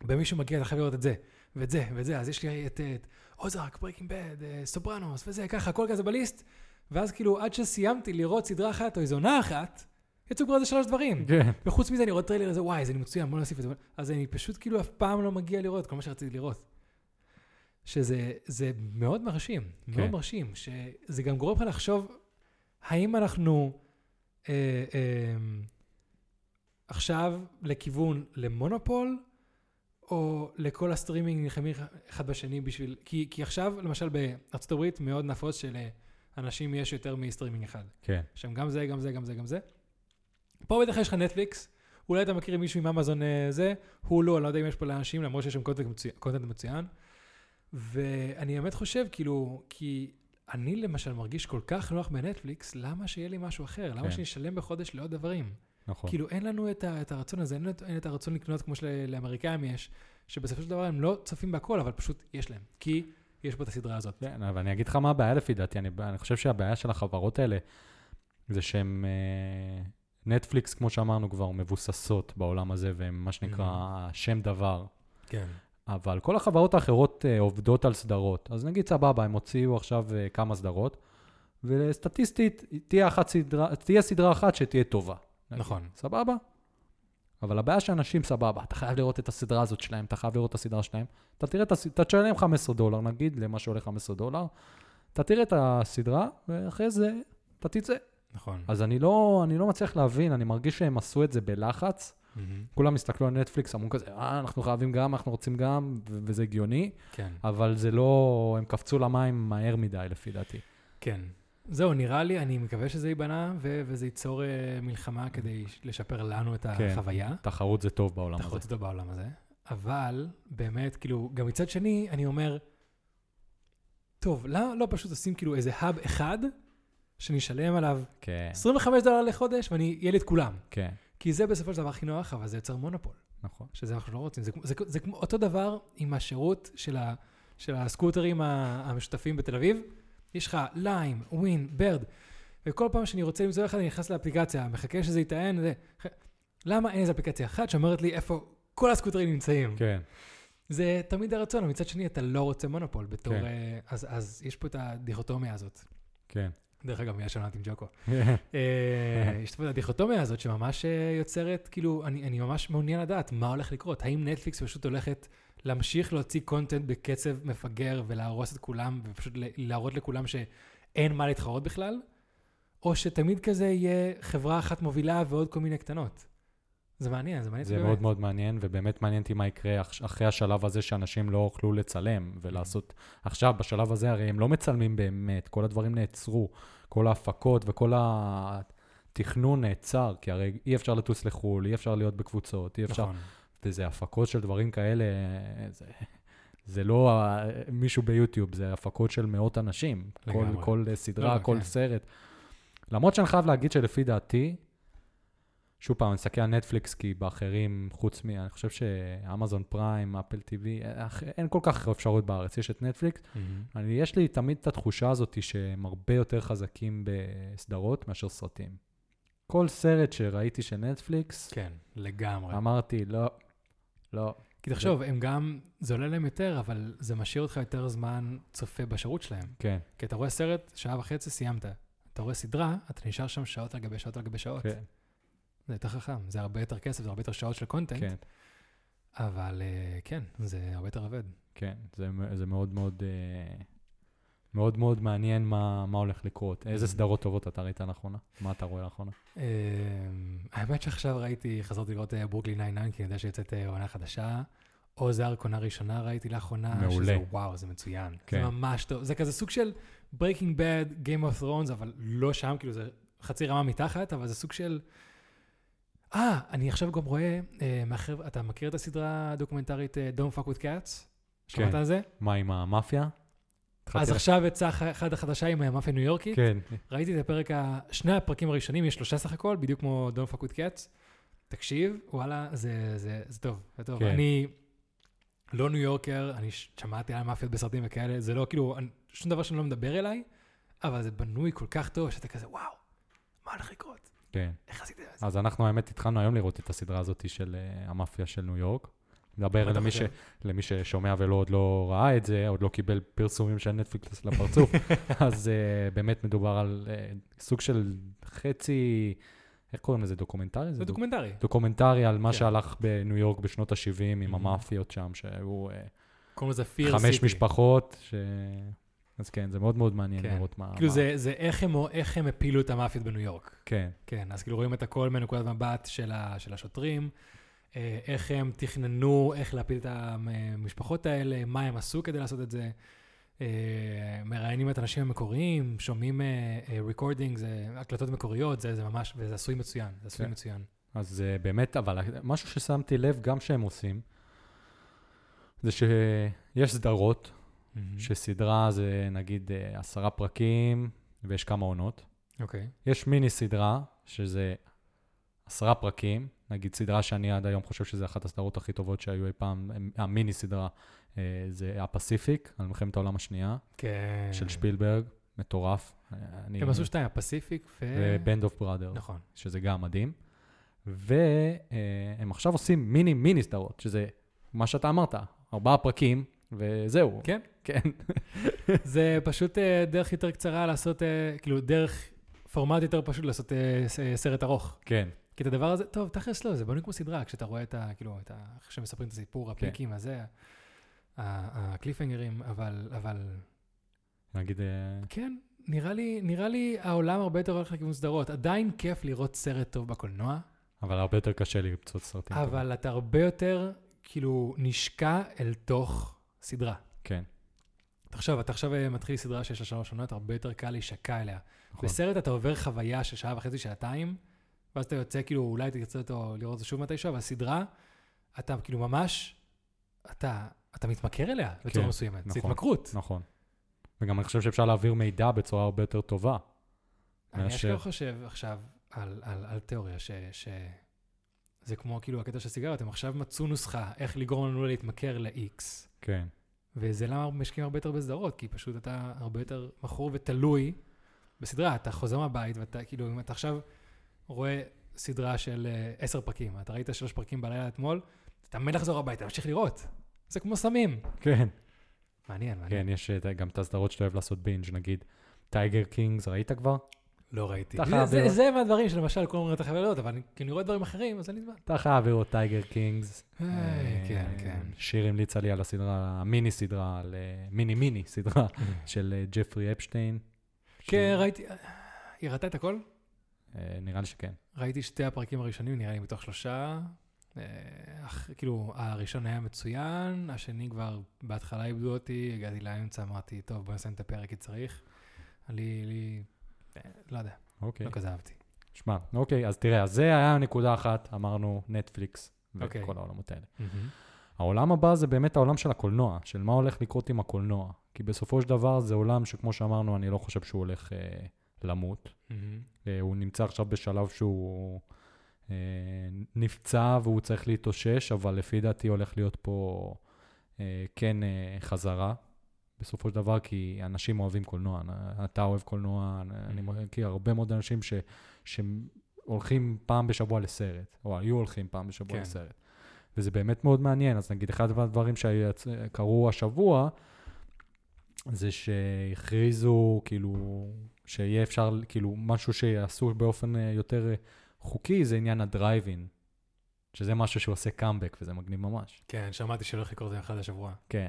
במישהו מגיע, אתה חייב לראות את זה, ואת זה, ואת זה, אז יש לי את, את אוזרק, ברייקינג בד, סופרנוס, וזה, ככה, הכל כזה ב list, ואז כאילו, עד שסיימתי לראות סדרה אחת או איזו עונה אחת, יצאו כבר איזה שלוש דברים. כן, וחוץ מזה, אני רואה טריילר הזה, וואי, זה מצוין, בוא נוסיף את זה. אז אני פשוט כאילו אף פעם לא מגיע לראות כל מה שרציתי לראות. שזה זה מאוד מרשים, מאוד כן. מרשים, שזה גם גורם לך לחשוב, האם אנחנו אה, אה, עכשיו לכיוון למונופול, או לכל הסטרימינג נלחמים אחד בשני בשביל... כי, כי עכשיו, למשל בארצות הברית, מאוד נפוץ שלאנשים יש יותר מסטרימינג אחד. כן, שם גם זה, גם זה, גם זה, גם זה. פה בטח יש לך נטפליקס, אולי אתה מכיר מישהו עם אמזון אה, זה, הולו, אני לא יודע אם יש פה לאנשים, למרות שיש שם content מצוין, content מצוין. ואני באמת חושב, כאילו, כי אני למשל מרגיש כל כך נוח בנטפליקס, למה שיהיה לי משהו אחר? למה כן. שאני אשלם בחודש לעוד דברים? נכון. כאילו, אין לנו את, ה, את הרצון הזה, אין, אין את הרצון לקנות כמו שלאמריקאים יש, שבסופו של דבר הם לא צופים בהכל, אבל פשוט יש להם. כי יש פה את הסדרה הזאת. כן, אבל אני אגיד לך מה הבעיה לפי דעתי, אני, אני חושב שהבעיה של החברות האלה זה שהן, אה, נטפליקס, כמו שאמרנו כבר, מבוססות בעולם הזה, והן מה שנקרא שם דבר. כן. אבל כל החברות האחרות אה, עובדות על סדרות. אז נגיד סבבה, הם הוציאו עכשיו אה, כמה סדרות, וסטטיסטית תהיה, אחת סדרה, תהיה סדרה אחת שתהיה טובה. נגיד. נכון. סבבה? אבל הבעיה שאנשים סבבה, אתה חייב לראות את הסדרה הזאת שלהם, אתה חייב לראות את הסדרה שלהם. אתה תראה את הסדרה, אתה תשלם 15 דולר, נגיד, למה שעולה 15 דולר. אתה תראה את הסדרה, ואחרי זה אתה תצא. נכון. אז אני לא, אני לא מצליח להבין, אני מרגיש שהם עשו את זה בלחץ. מהמם. כולם הסתכלו על נטפליקס, אמרו כזה, אה, אנחנו חייבים גם, אנחנו רוצים גם, ו- וזה הגיוני, כן. אבל זה לא, הם קפצו למים מהר מדי, לפי דעתי. כן. זהו, נראה לי, אני מקווה שזה ייבנה, ו- וזה ייצור uh, מלחמה כדי לשפר לנו את כן. החוויה. תחרות זה טוב בעולם הזה. תחרות אותו בעולם הזה. אבל, באמת, כאילו, גם מצד שני, אני אומר, טוב, למה לא פשוט עושים כאילו איזה האב אחד, שאני אשלם עליו כן, 25 דולר לחודש, ואני, יהיה לי את כולם. כן, כי זה בסופו של דבר הכי נוח, אבל זה יוצר מונופול, נכון. שזה אנחנו לא רוצים. זה, כמו- זה, זה כמו אותו דבר עם השירות של, ה, של הסקוטרים המשותפים בתל אביב. יש לך ליים, ווין, ברד, וכל פעם שאני רוצה למצוא אחד, אני נכנס לאפליקציה, מחכה שזה יטען, זה... למה אין איזה אפליקציה אחת שאומרת לי איפה כל הסקוטרים נמצאים? כן, זה תמיד הרצון, אבל מצד שני אתה לא רוצה מונופול בתור... כן. אה, אז, אז יש פה את הדיכוטומיה הזאת. כן. דרך אגב, מילה שונה עם ג'וקו. אה, יש את הדיכוטומיה הזאת שממש אה, יוצרת, כאילו, אני, אני ממש מעוניין לדעת מה הולך לקרות. האם נטפליקס פשוט הולכת להמשיך להוציא קונטנט בקצב מפגר ולהרוס את כולם, ופשוט להראות לכולם שאין מה להתחרות בכלל? או שתמיד כזה יהיה חברה אחת מובילה ועוד כל מיני קטנות? זה מעניין, זה מעניין. זה באמת. מאוד מאוד מעניין, ובאמת מעניין אותי מה יקרה אח- אחרי השלב הזה שאנשים לא יוכלו לצלם ולעשות... עכשיו, בשלב הזה הרי הם לא מצלמים באמת, כל הדברים נעצרו, כל ההפקות וכל התכנון נעצר, כי הרי אי אפשר לטוס לחו"ל, אי אפשר להיות בקבוצות, אי אפשר... נכון. וזה הפקות של דברים כאלה, זה, זה לא מישהו ביוטיוב, זה הפקות של מאות אנשים. כל, לגמרי. כל אה, סדרה, לא, כל כן. סרט. למרות שאני חייב להגיד שלפי דעתי, שוב פעם, אני מסתכל על נטפליקס, כי באחרים, חוץ מ... אני חושב שאמזון פריים, אפל טיווי, אין כל כך אפשרות בארץ. יש את נטפליקס. אני, יש לי תמיד את התחושה הזאת שהם הרבה יותר חזקים בסדרות מאשר סרטים. כל סרט שראיתי של נטפליקס, כן, לגמרי. אמרתי, לא, לא. כי תחשוב, הם גם, זה עולה להם יותר, אבל זה משאיר אותך יותר זמן צופה בשירות שלהם. כן, כי אתה רואה סרט, שעה וחצי, סיימת. אתה רואה סדרה, אתה נשאר שם שעות על גבי שעות על גבי שעות. כן, זה יותר חכם, זה הרבה יותר כסף, זה הרבה יותר שעות של קונטנט, כן, אבל אה, כן, זה הרבה יותר עובד. כן. זה, זה מאוד מאוד, אה, מאוד מאוד מעניין מה, מה הולך לקרות. איזה Mhm. סדרות טובות אתה ראית לאחרונה? מה אתה רואה לאחרונה? אה, האמת שעכשיו ראיתי, חזרתי לראות אה, ברוקלין 99, כי אני יודע שיוצאת עונה חדשה. אוזארק, עונה ראשונה ראיתי לאחרונה. מעולה. שזה וואו, זה מצוין. כן. זה ממש טוב. זה כזה סוג של Breaking Bad, Game of Thrones, אבל לא שם, כאילו זה חצי רמה מתחת, אבל זה סוג של... אה, אני עכשיו גם רואה, אה, מהחבר'ה, אתה מכיר את הסדרה הדוקומנטרית אה, Don't Fuck with Cats? שמעת כן. על זה? מה עם המאפיה? אז עכשיו יצא אחד החדשה עם המאפיה ניו יורקית. כן, ראיתי את הפרק. שני הפרקים הראשונים, יש שלושה סך הכל, בדיוק כמו Don't Fuck with Cats. תקשיב, וואלה, זה, זה, זה טוב, זה טוב. כן. אני לא ניו יורקר, אני שמעתי על מאפיות בסרטים וכאלה, זה לא כאילו, שום דבר שאני לא מדבר אליי, אבל זה בנוי כל כך טוב, שאתה כזה, וואו, מה הולך לקרות? כן. איך עשיתם את זה? אז אנחנו האמת התחלנו היום לראות את הסדרה הזאת של אה, המאפיה של ניו יורק. נדבר למי, ש... חושב? למי ששומע ולא עוד לא ראה את זה, עוד לא קיבל פרסומים של נטפליקס לפרצוף, אז אה, באמת מדובר על אה, סוג של חצי, איך קוראים לזה? דוקומנטרי? זה דוק- דוקומנטרי. דוקומנטרי על מה כן. שהלך בניו יורק בשנות ה-70 עם מהמ. המאפיות שם, שהיו אה, קוראים לזה Fear חמש City. משפחות, ש... אז כן, זה מאוד מאוד מעניין כן. לראות מה... כאילו מה... זה, זה איך, הם, איך הם הפילו את המאפיות בניו יורק. כן, כן, אז כאילו רואים את הכל מנקודת מבט של, ה, של השוטרים, אה, איך הם תכננו, איך להפיל את המשפחות האלה, מה הם עשו כדי לעשות את זה. אה, מראיינים את האנשים המקוריים, שומעים ריקורדינג, זה הקלטות מקוריות, זה, זה ממש, וזה עשוי מצוין, זה עשוי כן. מצוין. אז באמת, אבל משהו ששמתי לב גם שהם עושים, זה שיש סדרות, שסדרה זה נגיד אה, עשרה פרקים ויש כמה עונות. אוקיי, יש מיני סדרה, שזה עשרה פרקים, נגיד סדרה שאני עד היום חושב שזו אחת הסדרות הכי טובות שהיו אי פעם, המיני סדרה, אה, זה הפסיפיק, על מלחמת העולם השנייה, כן. של שפילברג, מטורף. אה, אני- הם עשו שתיים, הפסיפיק ו... ו-Band of Brothers, נכון. שזה גם מדהים. והם עכשיו עושים מיני מיני סדרות, שזה מה שאתה אמרת, ארבעה פרקים, וזהו. כן. כן. זה פשוט אה, דרך יותר קצרה לעשות, אה, כאילו, דרך פורמט יותר פשוט לעשות אה, סרט ארוך. כן, כי את הדבר הזה, טוב, תכלס לא, זה בנוי כמו סדרה, כשאתה רואה את ה... כאילו, את ה... איך שמספרים את הסיפור, כן. הפיקים, הזה, ה- הקליפהנגרים, אבל, אבל, נגיד, כן, נראה לי, נראה לי העולם הרבה יותר הולך לכיוון סדרות. עדיין כיף לראות סרט טוב בקולנוע, אבל הרבה יותר קשה למצוא סרטים. אבל אתה הרבה יותר, כאילו, נשקע אל תוך סדרה. כן, תחשוב, אתה עכשיו אה, מתחיל סדרה שיש לה שלוש עונות, הרבה יותר קל להישקע אליה. נכון. בסרט אתה עובר חוויה של שעה וחצי, שעתיים, ואז אתה יוצא, כאילו, אולי תרצה אותו לראות אותו שוב מתישהו, אבל סדרה, אתה כאילו ממש, אתה, אתה מתמכר אליה בצורה כן, מסוימת. זה נכון. התמכרות. נכון. וגם אני חושב שאפשר להעביר מידע בצורה הרבה יותר טובה. אני מאשר- אשכרה חושב עכשיו על, על, על תיאוריה ש, ש... זה כמו כאילו הקטע של סיגריות, הם עכשיו מצאו נוסחה איך לגרום לנו להתמכר ל-X, כן, וזה למה משקיעים הרבה יותר בסדרות, כי פשוט אתה הרבה יותר מכור ותלוי בסדרה, אתה חוזר מהבית ואתה כאילו, אם אתה עכשיו רואה סדרה של אה, עשר פרקים, אתה ראית שלוש פרקים בלילה אתמול, אתה מת לחזור הביתה, תמשיך לראות. זה כמו סמים. כן, מעניין, מעניין. כן, יש את- גם את הסדרות שאתה אוהב לעשות בינג', נגיד טייגר קינגס, ראית כבר? לא ראיתי. זה- מהדברים שלמשל כולם אומרים אתה חייב לראות, אבל אני, כי אני רואה דברים אחרים, אז אין לי זמן. אתה חייב לראות טייגר קינגס. כן, כן. שיר המליצה לי על הסדרה, המיני סדרה, אה, מיני מיני סדרה של אה, ג'פרי אפשטיין. כן, ראיתי, היא ראתה את הכל? אה, נראה לי שכן. ראיתי שתי הפרקים הראשונים, נראה לי מתוך שלושה. אך, כאילו, הראשון היה מצוין, השני כבר בהתחלה איבדו אותי, הגעתי לאמצע, אמרתי, טוב, בוא נסיים את הפרק כי צריך. לי, לי, לא יודע, אוקיי. לא כזה אהבתי. שמע, אוקיי, אז תראה, אז זה היה נקודה אחת, אמרנו נטפליקס אוקיי. וכל העולמות האלה. העולם הבא זה באמת העולם של הקולנוע, של מה הולך לקרות עם הקולנוע. כי בסופו של דבר זה עולם שכמו שאמרנו, אני לא חושב שהוא הולך אה, למות. אה, הוא נמצא עכשיו בשלב שהוא אה, נפצע והוא צריך להתאושש, אבל לפי דעתי הולך להיות פה אה, כן אה, חזרה. בסופו של דבר, כי אנשים אוהבים קולנוע. אתה אוהב קולנוע, אני מכיר הרבה מאוד אנשים ש, שהולכים פעם בשבוע לסרט, או היו הולכים פעם בשבוע כן. לסרט. וזה באמת מאוד מעניין. אז נגיד, אחד הדברים שקרו השבוע, זה שהכריזו, כאילו, שיהיה אפשר, כאילו, משהו שיעשו באופן אה, יותר אה, חוקי, זה עניין הדרייבין. שזה משהו שעושה קאמבק, וזה מגניב ממש. כן, שמעתי שהולך לקרות זה אחד השבוע. כן.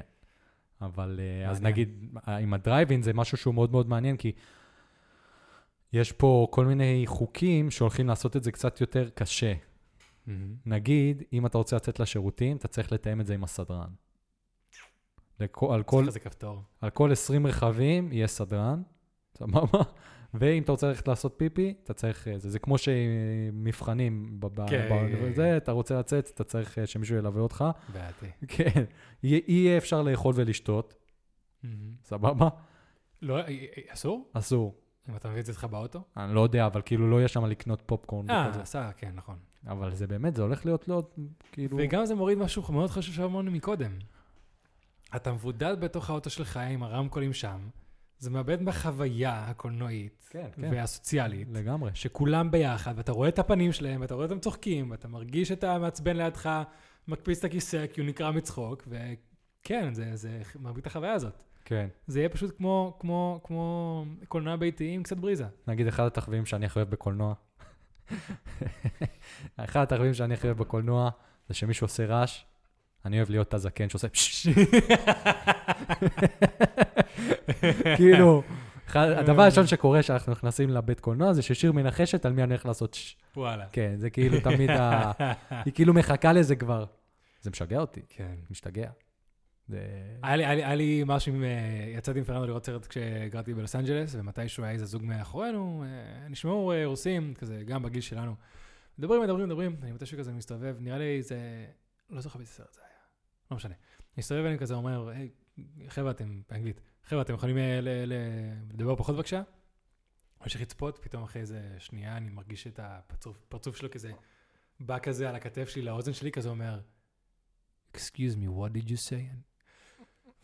אבל אה, אז מעניין. נגיד, אה, עם הדרייבין זה משהו שהוא מאוד מאוד מעניין, כי יש פה כל מיני חוקים שהולכים לעשות את זה קצת יותר קשה. נגיד, אם אתה רוצה לצאת לשירותים, אתה צריך לתאם את זה עם הסדרן. לכ- על כל. על כל 20 רכבים יהיה סדרן, סבבה? ואם אתה רוצה ללכת לעשות פיפי, אתה צריך... אה, זה, זה כמו שמבחנים, כן. ב- זה, אתה רוצה לצאת, אתה צריך אה, שמישהו ילווה אותך. בעייתי. כן, יהיה אפשר לאכול ולשתות, סבבה? לא, אה, אסור? אסור. אם אתה מביא את זה איתך באוטו? אני לא יודע, אבל כאילו לא יהיה שם לקנות פופקורן אה. עשה, כן, נכון. אבל זה באמת, זה הולך להיות לא, כאילו... וגם זה מוריד משהו מאוד חשוב שאמרנו מקודם. אתה מבודד בתוך האוטו שלך עם הרמקולים שם, זה מאבד בחוויה הקולנועית כן, והסוציאלית, לגמרי. שכולם ביחד, ואתה רואה את הפנים שלהם, ואתה רואה אותם צוחקים, ואתה מרגיש את המעצבן לידך, מקפיץ את הכיסא כי הוא נקרע מצחוק, וכן, זה, זה מרבית החוויה הזאת. כן. זה יהיה פשוט כמו, כמו, כמו קולנוע ביתי עם קצת בריזה. נגיד אחד התחביבים שאני הכי אוהב בקולנוע. אחד התחביבים שאני הכי אוהב בקולנוע, זה שמישהו עושה רעש, אני אוהב להיות הזקן שעושה פשש. כאילו, אחד- הדבר הראשון שקורה כשאנחנו נכנסים לבית קולנוע זה ששיר מנחשת על מי אני הולך לעשות ש... וואלה. כן, זה כאילו תמיד ה... היא כאילו מחכה לזה כבר. זה משגע אותי, כן. משתגע. זה... היה לי, היה לי, היה לי משהו עם... אה, יצאתי עם פרנדו לראות סרט כשגרתי בלוס אנג'לס, ומתישהו היה איזה זוג מאחורינו, אה, נשמעו אה, רוסים, כזה, גם בגיל שלנו. מדברים, מדברים, מדברים, אני מתישהו כזה מסתובב, נראה לי זה... לא זוכר באיזה סרט זה היה, לא משנה. מסתובב ואני כזה אומר, היי, חבר'ה, אתם, באנגלית, חבר'ה, אתם יכולים אה, לדבר פחות בבקשה? ממשיך לצפות, פתאום אחרי איזה שנייה אני מרגיש את הפרצוף פרצוף שלו כזה, בא כזה על הכתף שלי, לאוזן שלי, כזה אומר, Excuse me, what did you say?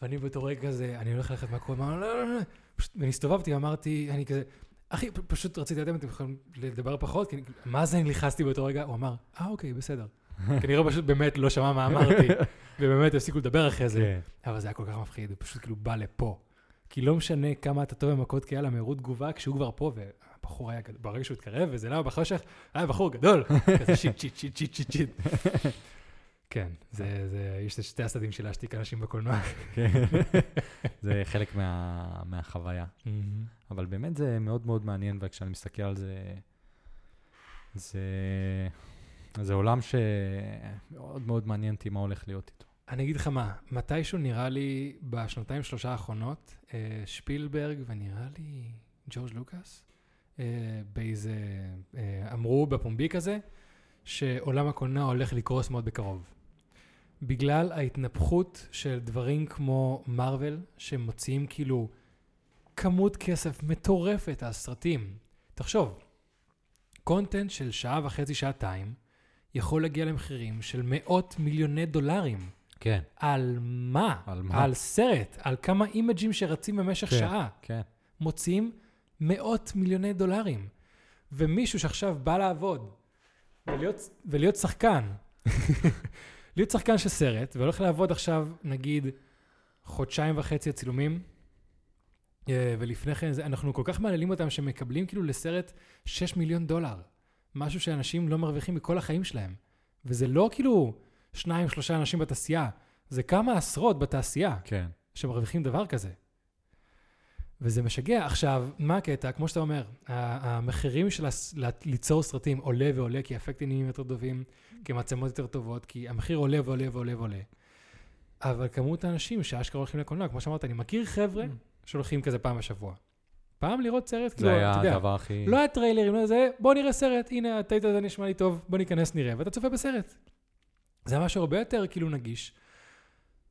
ואני בתור רגע כזה, אני הולך ללכת מהקרוב, אמר, לא, לא, לא, פשוט, ואני הסתובבתי, אמרתי, אני כזה, אחי, פשוט רציתי לדעת אם אתם יכולים לדבר פחות, כי אני- מה זה נכנסתי באותו רגע? הוא אמר, אה, אוקיי, בסדר. כנראה פשוט באמת לא שמע מה אמרתי, ובאמת הפסיקו לדבר אחרי זה. כן. אבל זה היה כל כך מפחיד, הוא פשוט כאילו בא לפה. כי לא משנה כמה אתה טוב במכות כאלה, המהירות תגובה, כשהוא כבר פה, והבחור היה, גד- ברגע שהוא התקרב, וזה למה בחושך, היה בחור גדול. כזה shit, shit, shit, shit, shit, shit. כן, זה, זה, יש את שתי הצדדים של להשתיק אנשים בקולנוע. כן. זה חלק מה, מהחוויה. אבל באמת זה מאוד מאוד מעניין, וכשאני מסתכל על זה, זה, זה עולם שמאוד מאוד מעניין אותי מה הולך להיות איתו. אני אגיד לך מה, מתישהו נראה לי בשנתיים שלושה האחרונות, אה, שפילברג ונראה לי ג'ורג' לוקאס, אה, באיזה, אה, אמרו בפומבי כזה, שעולם הקולנוע הולך לקרוס מאוד בקרוב. בגלל ההתנפחות של דברים כמו מארוול, שמוציאים כאילו כמות כסף מטורפת על סרטים. תחשוב, קונטנט של שעה וחצי, שעתיים, יכול להגיע למחירים של מאות מיליוני דולרים. כן. על מה? על מה? על סרט, על כמה אימג'ים שרצים במשך כן. שעה. כן. מוציאים מאות מיליוני דולרים. ומישהו שעכשיו בא לעבוד ולהיות, ולהיות שחקן, להיות שחקן של סרט, והולך לעבוד עכשיו, נגיד, חודשיים וחצי הצילומים, אה, ולפני כן, אנחנו כל כך מעללים אותם שהם מקבלים כאילו לסרט 6 מיליון דולר. משהו שאנשים לא מרוויחים מכל החיים שלהם. וזה לא כאילו שניים, שלושה אנשים בתעשייה, זה כמה עשרות בתעשייה. כן. שמרוויחים דבר כזה. וזה משגע. עכשיו, מה הקטע? כמו שאתה אומר, המחירים של הס- ליצור סרטים עולה ועולה, כי האפקטים נהיים יותר טובים, כי המצלמות יותר טובות, כי המחיר עולה ועולה ועולה ועולה. אבל כמות האנשים שאשכרה הולכים לקולנוע, כמו שאמרת, אני מכיר חבר'ה שהולכים כזה פעם בשבוע. פעם לראות סרט, כאילו, זה אתה היה יודע, הדבר הכי... לא היה טריילרים, לא זה, בוא נראה סרט, הנה, הטייט הזה נשמע לי טוב, בוא ניכנס נראה, ואתה צופה בסרט. זה משהו הרבה יותר כאילו נגיש,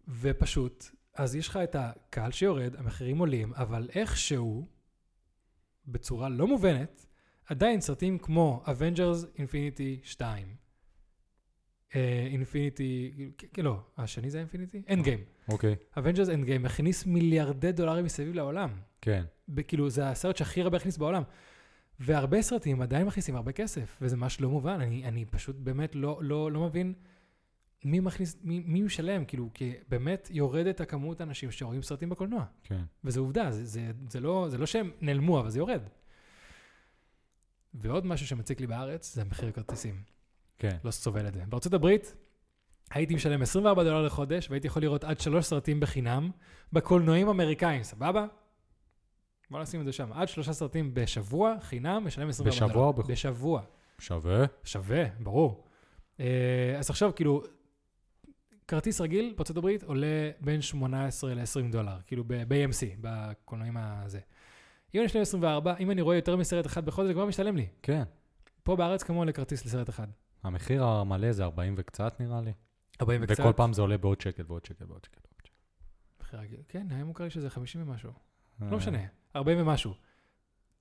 ופשוט, אז יש לך את הקהל שיורד, המחירים עולים, אבל איכשהו, בצורה לא מובנת, עדיין סרטים כמו Avengers Infinity 2, Infinity, לא, השני זה אינפיניטי? End Game. אוקיי, Avengers End Game הכניס מיליארדי דולרים מסביב לעולם. כן. כאילו, זה הסרט שהכי הרבה הכניס בעולם. והרבה סרטים עדיין מכניסים הרבה כסף, וזה ממש לא מובן. אני, אני פשוט באמת לא, לא, לא מבין מי מכניס, מי, מי משלם, כאילו, כי באמת יורדת הכמות האנשים שרואים סרטים בקולנוע. כן. וזו עובדה, זה, זה, זה, לא, זה לא שהם נעלמו, אבל זה יורד. ועוד משהו שמציק לי בארץ, זה מחיר הכרטיסים. כן. לא סובל את זה. בארצות הברית, הייתי משלם 24 דולר לחודש, והייתי יכול לראות עד שלוש סרטים בחינם, בקולנועים אמריקאים, סבבה? בוא נשים את זה שם. עד שלושה סרטים בשבוע, חינם, משלם 24 דולר. בשבוע או בחודש? בשבוע. שווה. שווה, ברור. אה, אז עכשיו, כאילו, כרטיס רגיל בארצות הברית עולה בין 18 ל-20 דולר, כאילו ב-AMC, בקולנועים הזה. אם אני משלם 24, אם אני רואה יותר מסרט אחד בחודש, זה כבר משתלם לי. כן. פה בארץ כמוה לכרטיס לסרט אחד. המחיר המלא זה 40 וקצת נראה לי. 40 וקצת. וכל פעם זה עולה בעוד שקל ועוד שקל ועוד שקל. ועוד שקל. מחיר רגיל. כן, היה מוכר לי שזה 50 ומשהו. אה, לא משנה, 40 ומשהו.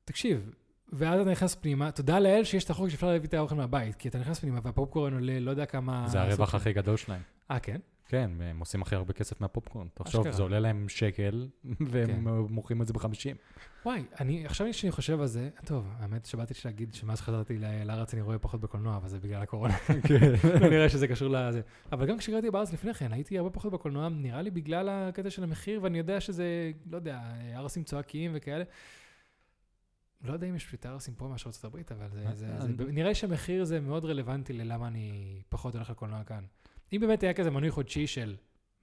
תקשיב, ואז אתה נכנס פנימה, תודה לאל שיש את החוק שאפשר להביא את האוכל מהבית, כי אתה נכנס פנימה והפופקורן עולה לא יודע כמה... זה הרווח. הכי גדול שלהם. אה, כן? כן, הם עושים הכי הרבה כסף מהפופקורן. תחשוב. זה עולה להם שקל, והם כן. מוכרים את זה ב-50. וואי, אני, עכשיו שאני חושב על זה, טוב, האמת שבאתי להגיד שמאז שחזרתי לארץ אני רואה פחות בקולנוע, אבל זה בגלל הקורונה. לא נראה שזה קשור לזה. אבל גם כשגרתי בארץ לפני כן, הייתי הרבה פחות בקולנוע, נראה לי בגלל הקטע של המחיר, ואני יודע שזה, לא יודע, ערסים צועקים וכאלה. לא יודע אם יש ערסים פה מאשר ארצות הברית, אבל זה, זה, זה, אני- נראה שהמחיר זה מאוד רלוונטי ללמה אני פחות הולך לקולנוע כאן. אם באמת היה כזה מנוי חודשי של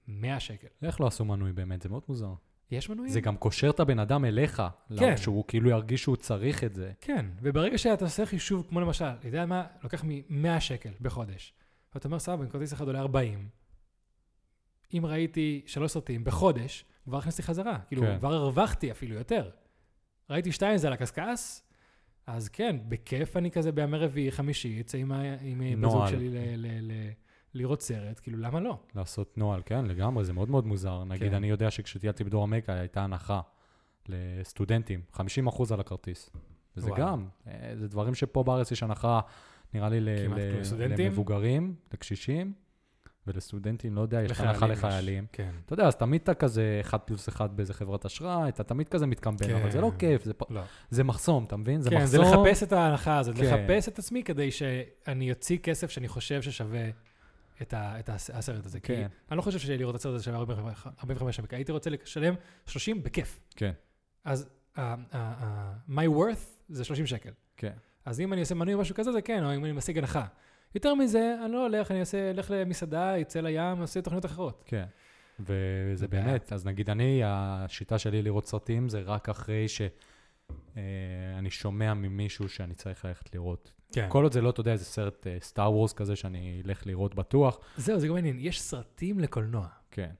100 שקל, איך לא עשו מנוי באמת? זה מאוד מוזר. יש מנויים? זה גם קושר את הבן אדם אליך. כן. שהוא כאילו ירגיש שהוא צריך את זה. כן, וברגע שאתה עושה חישוב, כמו למשל, אתה יודע מה, לוקח מ-100 שקל בחודש, ואתה אומר, סבבה, אם כרטיס אחד עולה 40, אם ראיתי שלוש סרטים בחודש, כבר הכנסתי חזרה, כאילו, כן. כבר הרווחתי אפילו יותר. ראיתי שתיים, זה על הקשקש, אז כן, בכיף אני כזה בימי רביעי, חמישי, אצא עם, עם. שלי ל- ל- ל- לראות סרט, כאילו, למה לא? לעשות נוהל, כן, לגמרי, זה מאוד מאוד מוזר. נגיד, כן. אני יודע שכשטיילתי בדור המקה הייתה הנחה לסטודנטים, 50% על הכרטיס. וזה וואו. גם, אה, זה דברים שפה בארץ יש הנחה, נראה לי, ל- ל-? למבוגרים, לקשישים, ולסטודנטים, לא יודע, יש הנחה. לחיילים. כן. אתה יודע, אז תמיד אתה כזה 1 פלוס 1 באיזה חברת אשראי, אתה תמיד כזה מתקמבן, אבל זה לא כן. כיף, זה פ- לא. זה מחסום, אתה מבין? זה כן, זה מחסום. לחפש את ההנחה הזאת, כן. לחפש את עצמי כדי שאני אוציא כסף שאני חושב ששווה את, ה, את הס- הסרט הזה. כי כן. אני לא חושב שלראות את הסרט הזה שווה 45 45 שקל, הייתי רוצה לשלם 30 בכיף. כן, אז uh, uh, uh, my worth זה 30 שקל. כן. אז אם אני עושה מנוי או משהו כזה, זה כן, או אם אני משיג הנחה. יותר מזה, אני לא הולך, אני אעשה, אלך למסעדה, יצא לים, אעשה תוכניות אחרות. כן. וזה. באמת, אז נגיד אני, השיטה שלי לראות סרטים זה רק אחרי שאני שומע ממישהו שאני צריך ללכת לראות. כן. כל עוד זה לא, אתה יודע, איזה סרט סטאר וורס כזה שאני אלך לראות בטוח. זהו, זה גם מעניין, יש סרטים לקולנוע. כן,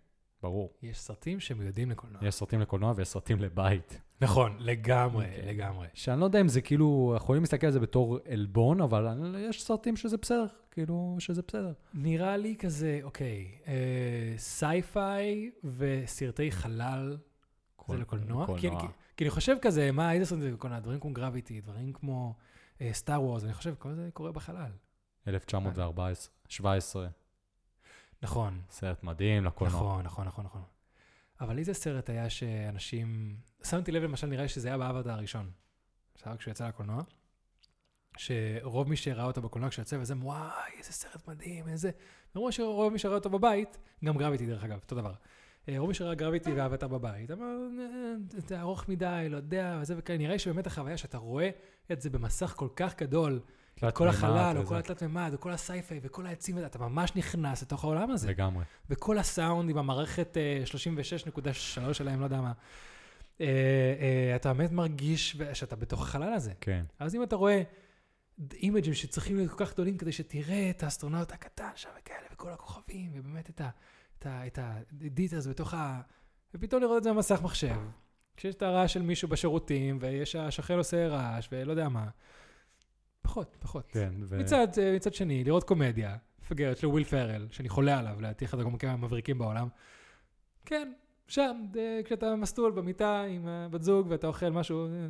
ברור. יש סרטים שמיועדים לקולנוע. יש סרטים לקולנוע ויש סרטים לבית. נכון, לגמרי, כן. לגמרי. שאני לא יודע אם זה כאילו, יכולים להסתכל על זה בתור עלבון, אבל אני- יש סרטים שזה בסדר, כאילו, שזה בסדר. נראה לי כזה, אוקיי, אה, sci-fi וסרטי חלל זה לקולנוע? כי, קולנוע. כי, כי אני חושב כזה, מה, איזה סרטים זה לקולנוע? דברים כמו גרביטי, דברים כמו סטאר וורס, אני חושב, כל זה קורה בחלל. 1914, 17, נכון, סרט מדהים לקולנוע. נכון, נכון, נכון, נכון. אבל איזה סרט היה שאנשים... שמתי לב למשל, נראה לי שזה היה באבטר הראשון. עכשיו כשהוא יצא לקולנוע, שרוב מי שראה אותו בקולנוע כשהוא יצא, וזה, וואי, איזה סרט מדהים, איזה... למרות שרוב מי שראה אותו בבית, גם גרביטי דרך אגב, אותו דבר. אה, רוב מי שראה גרביטי ואבטר בבית, אמר, "אה, זה ארוך מדי, לא יודע, וזה וכאלה. נראה לי שבאמת החוויה שאתה רואה את זה במסך כל כך גדול, כל החלל, או. כל התלת מימד, או כל ה sci-fi, וכל העצים, אתה ממש נכנס לתוך העולם הזה. לגמרי. וכל הסאונד עם המערכת אה, 36.3 שלהם, לא יודע מה. אה, אה, אתה באמת מרגיש שאתה בתוך החלל הזה. כן. אז אם אתה רואה אימג'ים שצריכים להיות כל כך גדולים כדי שתראה את האסטרונאוט הקטן שם וכאלה, וכל הכוכבים, ובאמת. את ה details בתוך ה... ופתאום לראות את זה במסך מחשב. כשיש את הרעש של מישהו בשירותים, ויש השכן עושה רעש, ולא יודע מה. פחות, פחות. כן, ו... מצד, אה, מצד שני, לראות קומדיה מפגרת של וויל פארל, שאני חולה עליו, לדעתי אחד הקומיקאים המבריקים בעולם, כן, שם, אה, כשאתה מסטול במיטה עם הבת זוג ואתה אוכל משהו, אה,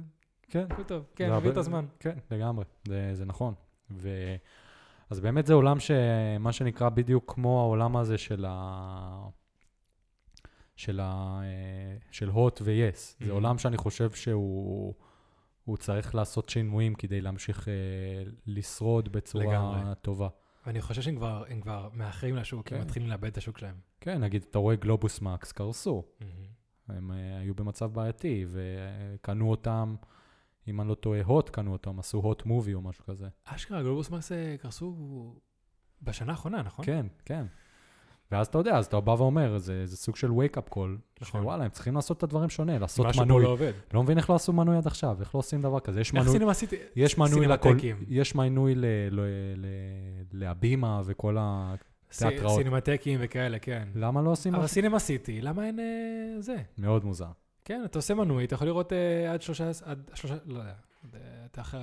כן. הכל טוב. כן, זה מעביר את הזמן. כן, לגמרי, זה, זה נכון. ו... אז באמת זה עולם שמה שנקרא בדיוק כמו העולם הזה של ה... של ה... אה, של הוט ויס. זה Mhm. עולם שאני חושב שהוא הוא צריך לעשות שינויים כדי להמשיך אה, לשרוד בצורה לגמרי. טובה. ואני חושב שהם כבר, הם כבר מאחרים לשוק, הם כן. מתחילים לאבד את השוק שלהם. כן, נגיד, אתה רואה גלובוס מקס, קרסו. הם אה, היו במצב בעייתי, וקנו אותם, אם אני לא טועה, הוט קנו אותם, עשו הוט מובי או משהו כזה. אשכרה, גלובוס מקס אה, קרסו בשנה האחרונה, נכון? כן, כן. ואז אתה יודע, אז אתה בא ואומר, זה, זה סוג של wake-up call, נכון. שוואלה, הם צריכים לעשות את הדברים שונה, לעשות משהו פה מנוי. לא עובד. לא מבין איך לא עשו מנוי עד עכשיו, איך לא עושים דבר כזה. יש איך מנוי, סינמה סיטי? יש מנוי לכל. יש מנוי ל, ל, ל, להבימה וכל ה... תיאטראות. סינמטקים וכאלה, כן. למה לא עושים אבל משהו? סינמה סיטי, למה אין אה, זה? מאוד מוזר. כן, אתה עושה מנוי, אתה יכול לראות אה, עד שלושה, עד שלושה, לא יודע, אה, אתה אחרי...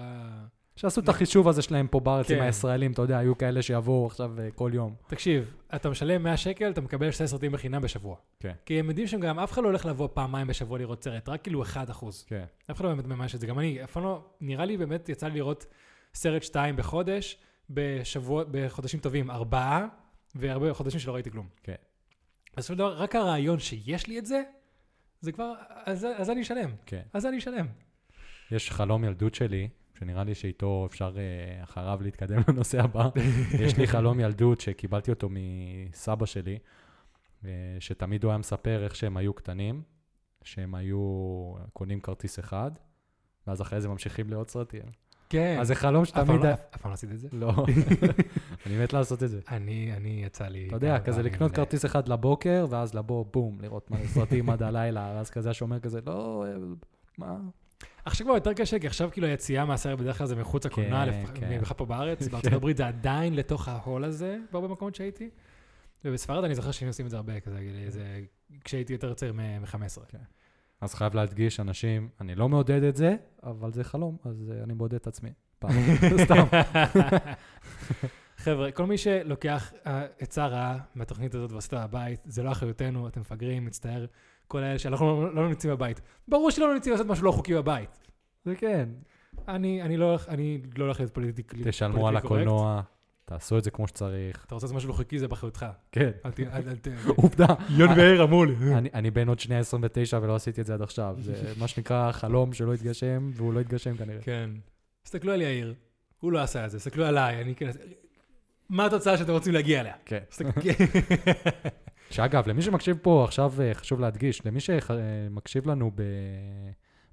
שעשו את החישוב הזה שלהם פה בארץ עם כן. הישראלים, אתה יודע, היו כאלה שיבואו עכשיו אה, כל יום. תקשיב, אתה משלם 100 שקל, אתה מקבל שתי סרטים בחינם בשבוע. כן. כי הם יודעים שגם אף אחד לא הולך לבוא פעמיים בשבוע לראות סרט, רק כאילו 1 אחוז. כן. אף אחד לא באמת ממש את זה. גם אני, אף פעם לא, נראה לי באמת יצא לי לראות סרט שתיים בחודש, בשבוע, בחודשים טובים ארבעה, והרבה חודשים שלא ראיתי כלום. כן. בסופו של דבר, רק הרעיון שיש לי את זה, זה כבר, אז, אז אני אשלם. כן. אז אני אשלם. יש חלום ילדות שלי, שנראה לי שאיתו אפשר אה, אחריו להתקדם לנושא הבא. יש לי חלום ילדות שקיבלתי אותו מסבא שלי, אה, שתמיד הוא היה מספר איך שהם היו קטנים, שהם היו קונים כרטיס אחד, ואז אחרי זה ממשיכים לעוד סרטים. כן. אז זה חלום שתמיד... לא- אף פעם לא עשיתי את זה. לא, אני מת לעשות את זה. אני, אני יצא לי... אתה יודע, כזה לקנות כרטיס אחד לבוקר, ואז לבוא, בום, לראות מלא סרטים עד הלילה, ואז כזה השומר כזה, לא, אה, מה? עכשיו כבר יותר קשה, כי עכשיו כאילו היציאה מהסרט בדרך כלל זה מחוץ לקולנוע, כן, כן. במיוחד פה בארץ, בארצות הברית זה עדיין לתוך ההול הזה, בהרבה מקומות שהייתי. ובספרד אני זוכר שהיינו עושים את זה הרבה, כזה, איזה, כשהייתי יותר צעיר מ-15. אז חייב להדגיש, אנשים, אני לא מעודד את זה, אבל זה חלום, אז אה, אני מעודד את עצמי. פעם. סתם. חבר'ה, כל מי שלוקח אה, עצה רעה מהתוכנית הזאת ועושה אותה בבית, זה לא אחריותנו, אתם מפגרים, מצטער. כל האלה שאנחנו לא- לא נמצאים בבית. ברור שלא נמצאים לעשות משהו לא חוקי בבית. זה כן. אני אני לא הולך אני לא הולך להיות פוליטיק... תשלמו על פוליטיקלי קורקט. הקולנוע, תעשו את זה כמו שצריך. אתה רוצה לעשות משהו לא חוקי, זה באחריותך. כן. אל ת... אל- ת... עובדה. יון ואיר אמרו לי. אני- אני בן עוד שנייה 29 ולא עשיתי את זה עד עכשיו. זה מה שנקרא חלום שלא התגשם, והוא לא התגשם כנראה. כן. תסתכלו על יאיר, הוא לא עשה את זה, תסתכלו עליי, אני כן... מה התוצאה שאתם רוצים להגיע אליה? כן. שאגב, למי שמקשיב פה, עכשיו אה, חשוב להדגיש, למי שמקשיב לנו ב...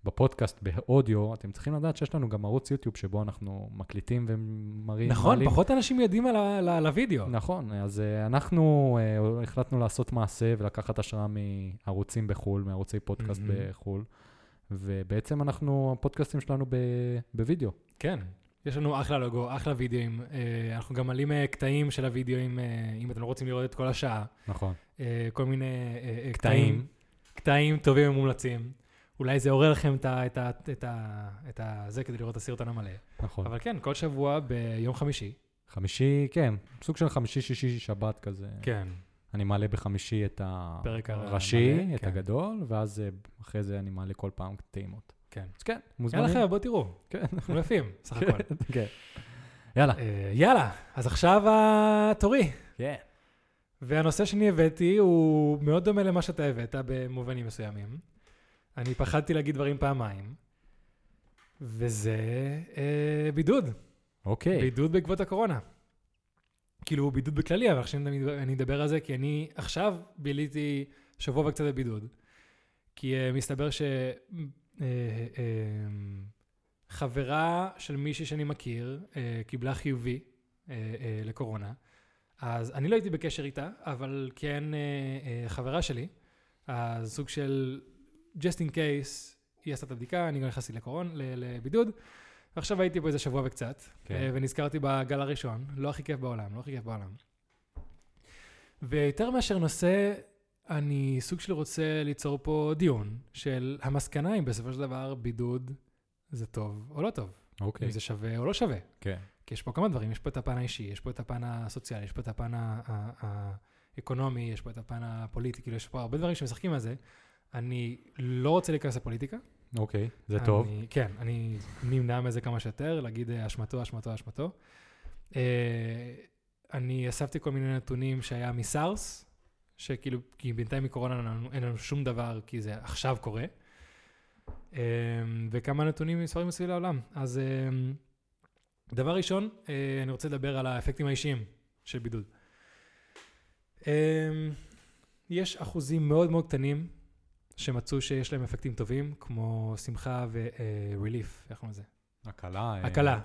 בפודקאסט באודיו, אתם צריכים לדעת שיש לנו גם ערוץ יוטיוב שבו אנחנו מקליטים ומראים. נכון, מעלים. פחות אנשים יודעים על ה- על ה- על הוידאו. נכון, אז uh, אנחנו uh, החלטנו לעשות מעשה ולקחת השראה מערוצים בחו"ל, מערוצי פודקאסט מהמם. בחו"ל, ובעצם אנחנו, הפודקאסטים שלנו ב- בווידאו. כן. יש לנו אחלה לוגו, אחלה וידאוים. אה, אנחנו גם מעלים אה, קטעים של הוידאוים, אה, אם אתם לא רוצים לראות את כל השעה. נכון. כל מיני קטעים. קטעים. קטעים טובים ומומלצים. אולי זה עורר לכם את ה- את ה- את ה- את ה- זה כדי לראות את הסרטון המלא. נכון. אבל כן, כל שבוע ביום חמישי. חמישי, כן, סוג של חמישי, שישי, שבת כזה. כן. אני מעלה בחמישי את הראשי, את כן. הגדול, ואז אחרי זה אני מעלה כל פעם טעימות. כן. אז כן, יאללה מוזמנים. חבר'ה, בואו תראו. כן. אנחנו יפים, סך הכל. כן. יאללה. אה, יאללה, אז עכשיו התורי. כן. והנושא שאני הבאתי הוא מאוד דומה למה שאתה הבאת במובנים מסוימים. אני פחדתי להגיד דברים פעמיים, וזה אה, בידוד. אוקיי. בידוד בעקבות הקורונה. כאילו, בידוד בכללי, אבל עכשיו אני, אני אדבר על זה, כי אני עכשיו ביליתי שבוע וקצת בבידוד. כי uh, מסתבר uh, uh, חברה של מישהי שאני מכיר uh, קיבלה חיובי לקורונה. אז אני לא הייתי בקשר איתה, אבל כן חברה שלי, אז סוג של just in case, היא עשתה את הבדיקה, אני גם נכנסתי לקורונה, לבידוד. ועכשיו הייתי פה איזה שבוע וקצת. כן. ונזכרתי בגל הראשון, לא הכי כיף בעולם, לא הכי כיף בעולם. ויותר מאשר נושא, אני סוג של רוצה ליצור פה דיון של המסקנה אם בסופו של דבר בידוד זה טוב או לא טוב, אוקיי. אם זה שווה או לא שווה. כן. כי יש פה כמה דברים, יש פה את הפן האישי, יש פה את הפן הסוציאלי, יש פה את הפן האקונומי, יש פה את הפן הפוליטי, כאילו יש פה הרבה דברים שמשחקים על זה. אני לא רוצה להיכנס לפוליטיקה. אוקיי, זה אני, טוב. כן, אני נמנע מזה כמה שיותר, להגיד אה, אשמתו, אשמתו, אשמתו. אה, אני אספתי כל מיני נתונים שהיה מסארס, שכאילו, כי בינתיים מקורונה אין לנו, שום דבר, כי זה עכשיו קורה. אה, וכמה נתונים מספרים מסביב לעולם. אז אה, דבר ראשון, אה, אני רוצה לדבר על האפקטים האישיים של בידוד. אה, יש אחוזים מאוד מאוד קטנים שמצאו שיש להם אפקטים טובים, כמו שמחה ו-relief, איך קוראים לזה? הקלה. אה, הקלה.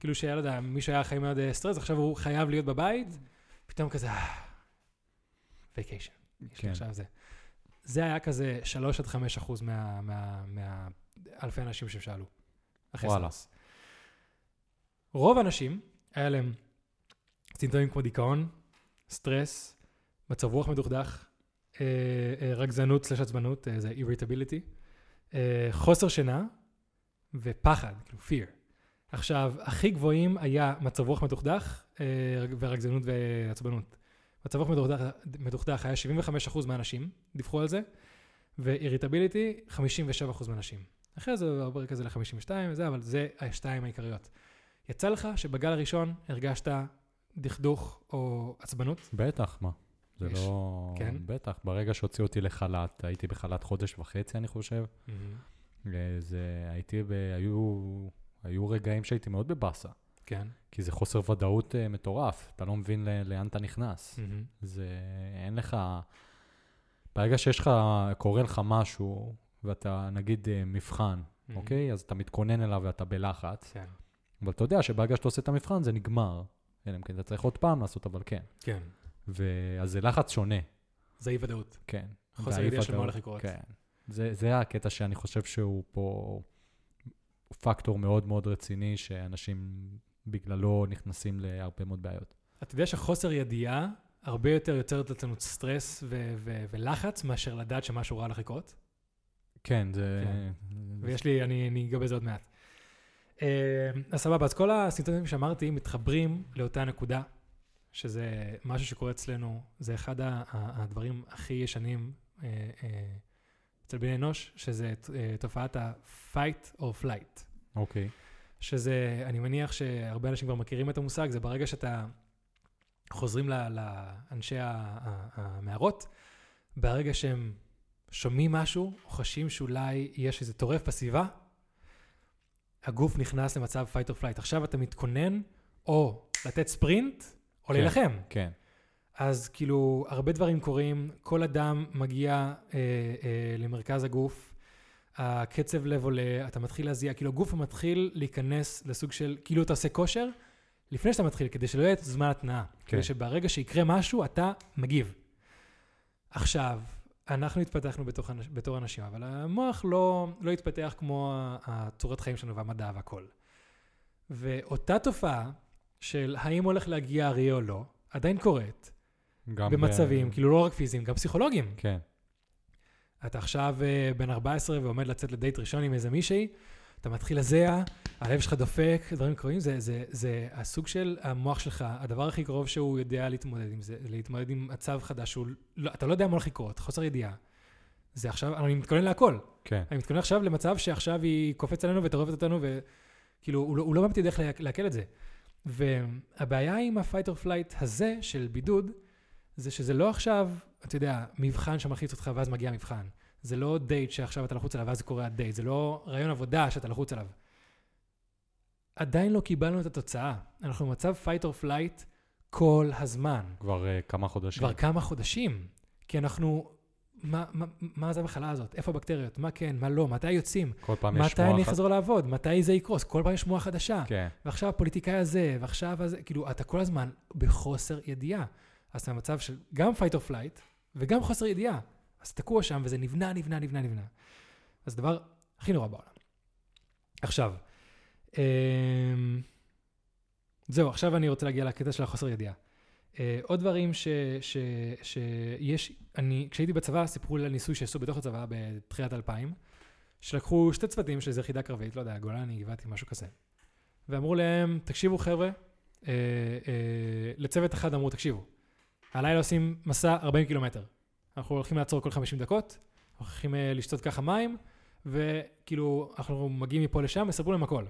כאילו שהיה, לא יודע, מישהו היה חי מאוד אה, סטרס, עכשיו הוא חייב להיות בבית, פתאום כזה, vacation. כן. עכשיו זה. זה היה כזה 3 עד 5 אחוז מהאלפי אנשים ששאלו. וואלה. רוב האנשים, היה להם סימפטומים כמו דיכאון, סטרס, מצב רוח מדוכדך, אה, אה, רגזנות slash עצבנות, אה, זה irritability, חוסר שינה ופחד, כאילו fear. עכשיו, הכי גבוהים היה מצב רוח מדוכדך רג- ורגזנות ועצבנות. מצב רוח מדוכדך, מדוכדך היה 75% מהאנשים, דיווחו על זה, ואיריטביליטי, 57% מהאנשים. אחרי זה עובר כזה ל-52 וזה, אבל זה השתיים העיקריות. יצא לך שבגל הראשון הרגשת דכדוך או עצבנות? בטח, מה? זה יש. לא... כן. בטח, ברגע שהוציאו אותי לחל"ת, הייתי בחל"ת חודש וחצי, אני חושב. אה, זה... הייתי ב... היו... היו רגעים שהייתי מאוד בבאסה. כן. כי זה חוסר ודאות uh, מטורף, אתה לא מבין ל- לאן אתה נכנס. זה, אין לך, ברגע שיש לך, קורה לך משהו, ואתה נגיד אה, מבחן, אוקיי? אז אתה מתכונן אליו ואתה בלחץ, כן. אבל אתה יודע שברגע שאתה עושה את המבחן זה נגמר. אלא אם כן אתה צריך עוד פעם לעשות, אבל כן. כן. ו- אז זה לחץ שונה, זה אי ודאות. כן. חוסר ידיעה של מה הולך לקרות. כן. זה, זה הקטע שאני חושב שהוא פה פקטור מאוד מאוד רציני, שאנשים בגללו נכנסים להרבה מאוד בעיות. אתה יודע שחוסר ידיעה הרבה יותר יוצרת אצלנו סטרס ו- ו- ולחץ מאשר לדעת שמשהו רע הולך לקרות. כן, זה... כן. ויש לי, אני, אני אגע בזה עוד מעט. אה, אז סבבה, אז כל הסימפטומים שאמרתי מתחברים לאותה נקודה, שזה משהו שקורה אצלנו, זה אחד הדברים הכי ישנים אה, אה, אצל בני אנוש, שזה תופעת ה-fight or flight. אוקיי. שזה, אני מניח שהרבה אנשים כבר מכירים את המושג, זה ברגע שאתה חוזרים לאנשי המערות, ברגע שהם שומעים משהו, או חשים שאולי יש איזה טורף בסביבה, הגוף נכנס למצב fight or flight. עכשיו אתה מתכונן או לתת ספרינט, או כן. להילחם. כן. אז כאילו, הרבה דברים קורים, כל אדם מגיע אה, אה, למרכז הגוף, הקצב לב עולה, אתה מתחיל להזיע, כאילו הגוף מתחיל להיכנס לסוג של, כאילו אתה עושה כושר, לפני שאתה מתחיל, כדי שלא יהיה זמן התנעה. כן. כדי שברגע שיקרה משהו, אתה מגיב. עכשיו, אנחנו התפתחנו בתוך, בתור אנשים, אבל המוח לא, לא התפתח כמו הצורת חיים שלנו והמדע והכל. ואותה תופעה של האם הולך להגיע אריה או לא, עדיין קורית. גם במצבים, ב... כאילו לא רק פיזיים, גם פסיכולוגיים. כן. אתה עכשיו אה, בן 14 ועומד לצאת לדייט ראשון עם איזה מישהי, אתה מתחיל לזע, הלב שלך דופק, דברים קורים, זה, זה, זה הסוג של המוח שלך, הדבר הכי קרוב שהוא יודע להתמודד עם זה, להתמודד עם מצב חדש, שהוא, לא, אתה לא יודע מה הולך לקרות, חוסר ידיעה. זה עכשיו, אני מתכונן להכל. כן. אני מתכונן עכשיו למצב שעכשיו היא קופצת עלינו וטורפת אותנו, וכאילו, הוא, לא- הוא לא באמת יודע איך לעכל את זה. והבעיה עם ה-fight or flight הזה של בידוד, זה שזה לא עכשיו, אתה יודע, מבחן שמלחיץ אותך ואז מגיע המבחן. זה לא דייט שעכשיו אתה לחוץ עליו ואז קורה הדייט, זה לא רעיון עבודה שאתה לחוץ עליו. עדיין לא קיבלנו את התוצאה. אנחנו במצב fight or flight כל הזמן. כבר uh, כמה חודשים. כבר כמה חודשים. כי אנחנו, מה, מה, מה זה המחלה הזאת? איפה הבקטריות? מה כן, מה לא? מתי יוצאים? כל פעם יש מתי אני. אחזור לעבוד? מתי זה יקרוס? כל פעם יש שמועה חדשה. כן. ועכשיו הפוליטיקאי הזה, ועכשיו הזה, כאילו, אתה כל הזמן בחוסר ידיעה. אז אתה במצב של גם fight or flight וגם חוסר ידיעה. אז תקוע שם, וזה נבנה, נבנה, נבנה, נבנה. אז הדבר הכי נורא בעולם. עכשיו, אמ, זהו, עכשיו אני רוצה להגיע לקטע של החוסר ידיעה. אה, עוד דברים ש, ש, שיש, אני, כשהייתי בצבא, סיפרו לי על ניסוי שעשו בתוך הצבא בתחילת 2000, שלקחו שתי צוותים של איזו יחידה קרבית, לא יודע, גולני, גבעתי, משהו כזה. ואמרו להם, תקשיבו חבר'ה, אה, אה, לצוות אחד אמרו, תקשיבו, הלילה עושים מסע 40 קילומטר. אנחנו הולכים לעצור כל 50 דקות, אנחנו הולכים אה, לשתות ככה מים, וכאילו, אנחנו מגיעים מפה לשם, יספרו להם הכל.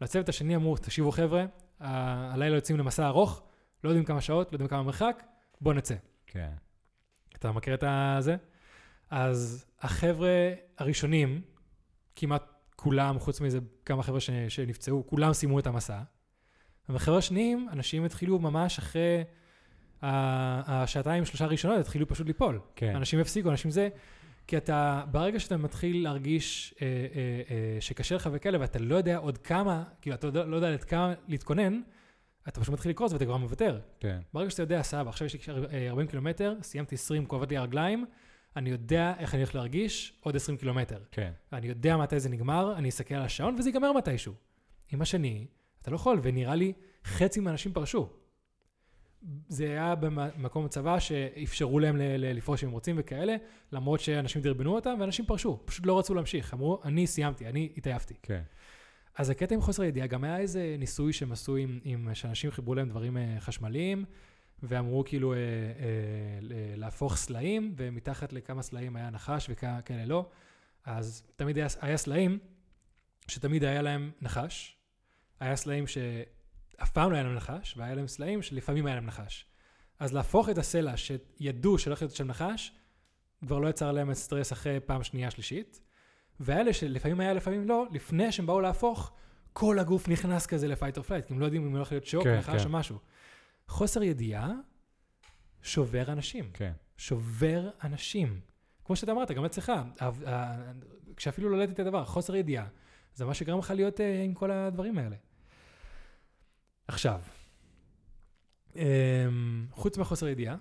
לצוות השני אמרו, תקשיבו חבר'ה, ה- הלילה יוצאים למסע ארוך, לא יודעים כמה שעות, לא יודעים כמה מרחק, בואו נצא. כן. אתה מכיר את הזה? אז החבר'ה הראשונים, כמעט כולם, חוץ מזה כמה חבר'ה ש- שנפצעו, כולם סיימו את המסע. והחבר'ה השניים, אנשים התחילו ממש אחרי השעתיים, שלושה הראשונות, התחילו פשוט ליפול. כן. אנשים הפסיקו, אנשים זה, כי אתה, ברגע שאתה מתחיל להרגיש אה, אה, אה, שקשה לך וכאלה, ואתה לא יודע עוד כמה, כאילו, אתה לא, יודע עד כמה להתכונן, אתה פשוט מתחיל לקרוס ואתה כבר מוותר. כן. ברגע שאתה יודע, סבבה, עכשיו יש לי אה, 40 קילומטר, סיימתי 20, כואבת לי הרגליים, אני יודע איך אני הולך להרגיש עוד 20 קילומטר. כן. אני יודע מתי זה נגמר, אני אסתכל על השעון וזה ייגמר מתישהו. עם השני, אתה לא יכול, ונראה לי חצי מהאנשים פרשו. זה היה במקום צבא שאפשרו להם לפרוש אם הם רוצים וכאלה, למרות שאנשים דרבנו אותם, ואנשים פרשו, פשוט לא רצו להמשיך. אמרו, אני סיימתי, אני התעייפתי. כן. אז הקטע עם חוסר ידיעה, גם היה איזה ניסוי שהם עשו עם, עם שאנשים חיברו להם דברים אה, חשמליים, ואמרו כאילו אה, אה, להפוך סלעים, ומתחת לכמה סלעים היה נחש וכאלה לא. אז תמיד היה, היה סלעים שתמיד היה להם נחש, היה סלעים שאף פעם לא היה להם נחש, והיה להם סלעים שלפעמים היה להם נחש. אז להפוך את הסלע שידעו שהולך להיות שם נחש, כבר לא יצר להם סטרס אחרי פעם שנייה שלישית. ואלה שלפעמים היה, לפעמים לא, לפני שהם באו להפוך, כל הגוף נכנס כזה ל fight או flight, כי הם לא יודעים אם הולך להיות שוק, כן, נחש כן. או משהו. חוסר ידיעה שובר אנשים. כן. שובר אנשים. כמו שאתה אמרת, גם אצלך, כשאפילו לא העליתי את הדבר, חוסר ידיעה, זה מה שגרם לך להיות אה, עם כל הדברים האלה. עכשיו, אמ, חוץ מהחוסר ידיעה,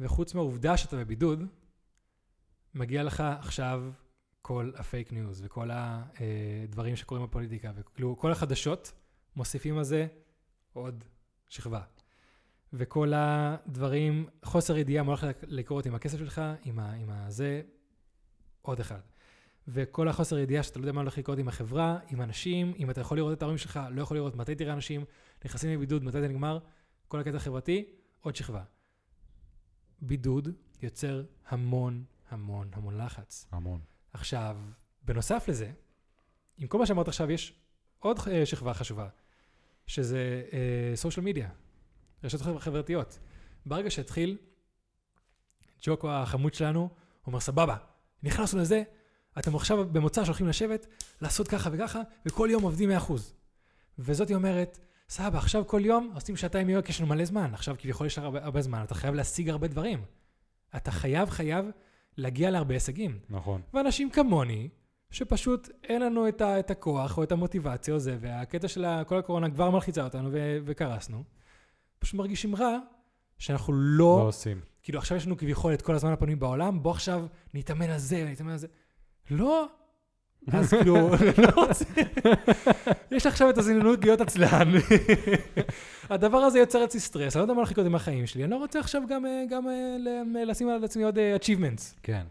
וחוץ מהעובדה שאתה בבידוד, מגיע לך עכשיו כל הפייק ניוז וכל הדברים שקורים בפוליטיקה, וכאילו כל החדשות מוסיפים על זה עוד שכבה. וכל הדברים, חוסר ידיעה מה הולך לקרות עם הכסף שלך, עם, ה, עם הזה, עוד אחד. וכל החוסר ידיעה שאתה לא יודע מה הולך לקרות עם החברה, עם אנשים, אם אתה יכול לראות את ההורים שלך, לא יכול לראות מתי תראה אנשים, נכנסים לבידוד, מתי זה נגמר, כל הקטע החברתי, עוד שכבה. בידוד יוצר המון המון המון לחץ. המון. עכשיו, בנוסף לזה, עם כל מה שאמרת עכשיו, יש עוד אה, שכבה חשובה, שזה סושיאל מדיה, רשתות חבר- חברתיות. ברגע שהתחיל, ג'וקו החמוד שלנו, הוא אומר, סבבה, נכנסנו לזה, אתם עכשיו במוצא שהולכים לשבת, לעשות ככה וככה, וכל יום עובדים 100%. וזאתי אומרת, סבבה, עכשיו כל יום עושים שעתיים יום, יש לנו מלא זמן. עכשיו כביכול יש לך הרבה, הרבה זמן, אתה חייב להשיג הרבה דברים. אתה חייב, חייב להגיע להרבה הישגים. נכון. ואנשים כמוני, שפשוט אין לנו את, ה, את הכוח או את המוטיבציה או זה, והקטע של כל הקורונה כבר מלחיצה אותנו ו, וקרסנו, פשוט מרגישים רע שאנחנו לא, לא עושים. כאילו עכשיו יש לנו כביכול את כל הזמן הפנוי בעולם, בוא עכשיו נתאמן על זה ונתאמן על זה. לא. אז כאילו, לא רוצה. יש לך עכשיו את הזיננות להיות עצלן. הדבר הזה יוצר אצלי סטרס, אני לא יודע מה לחכות עם החיים שלי, אני לא רוצה עכשיו גם, אה, גם אה, ל- לשים על עצמי עוד אה, achievements. כן.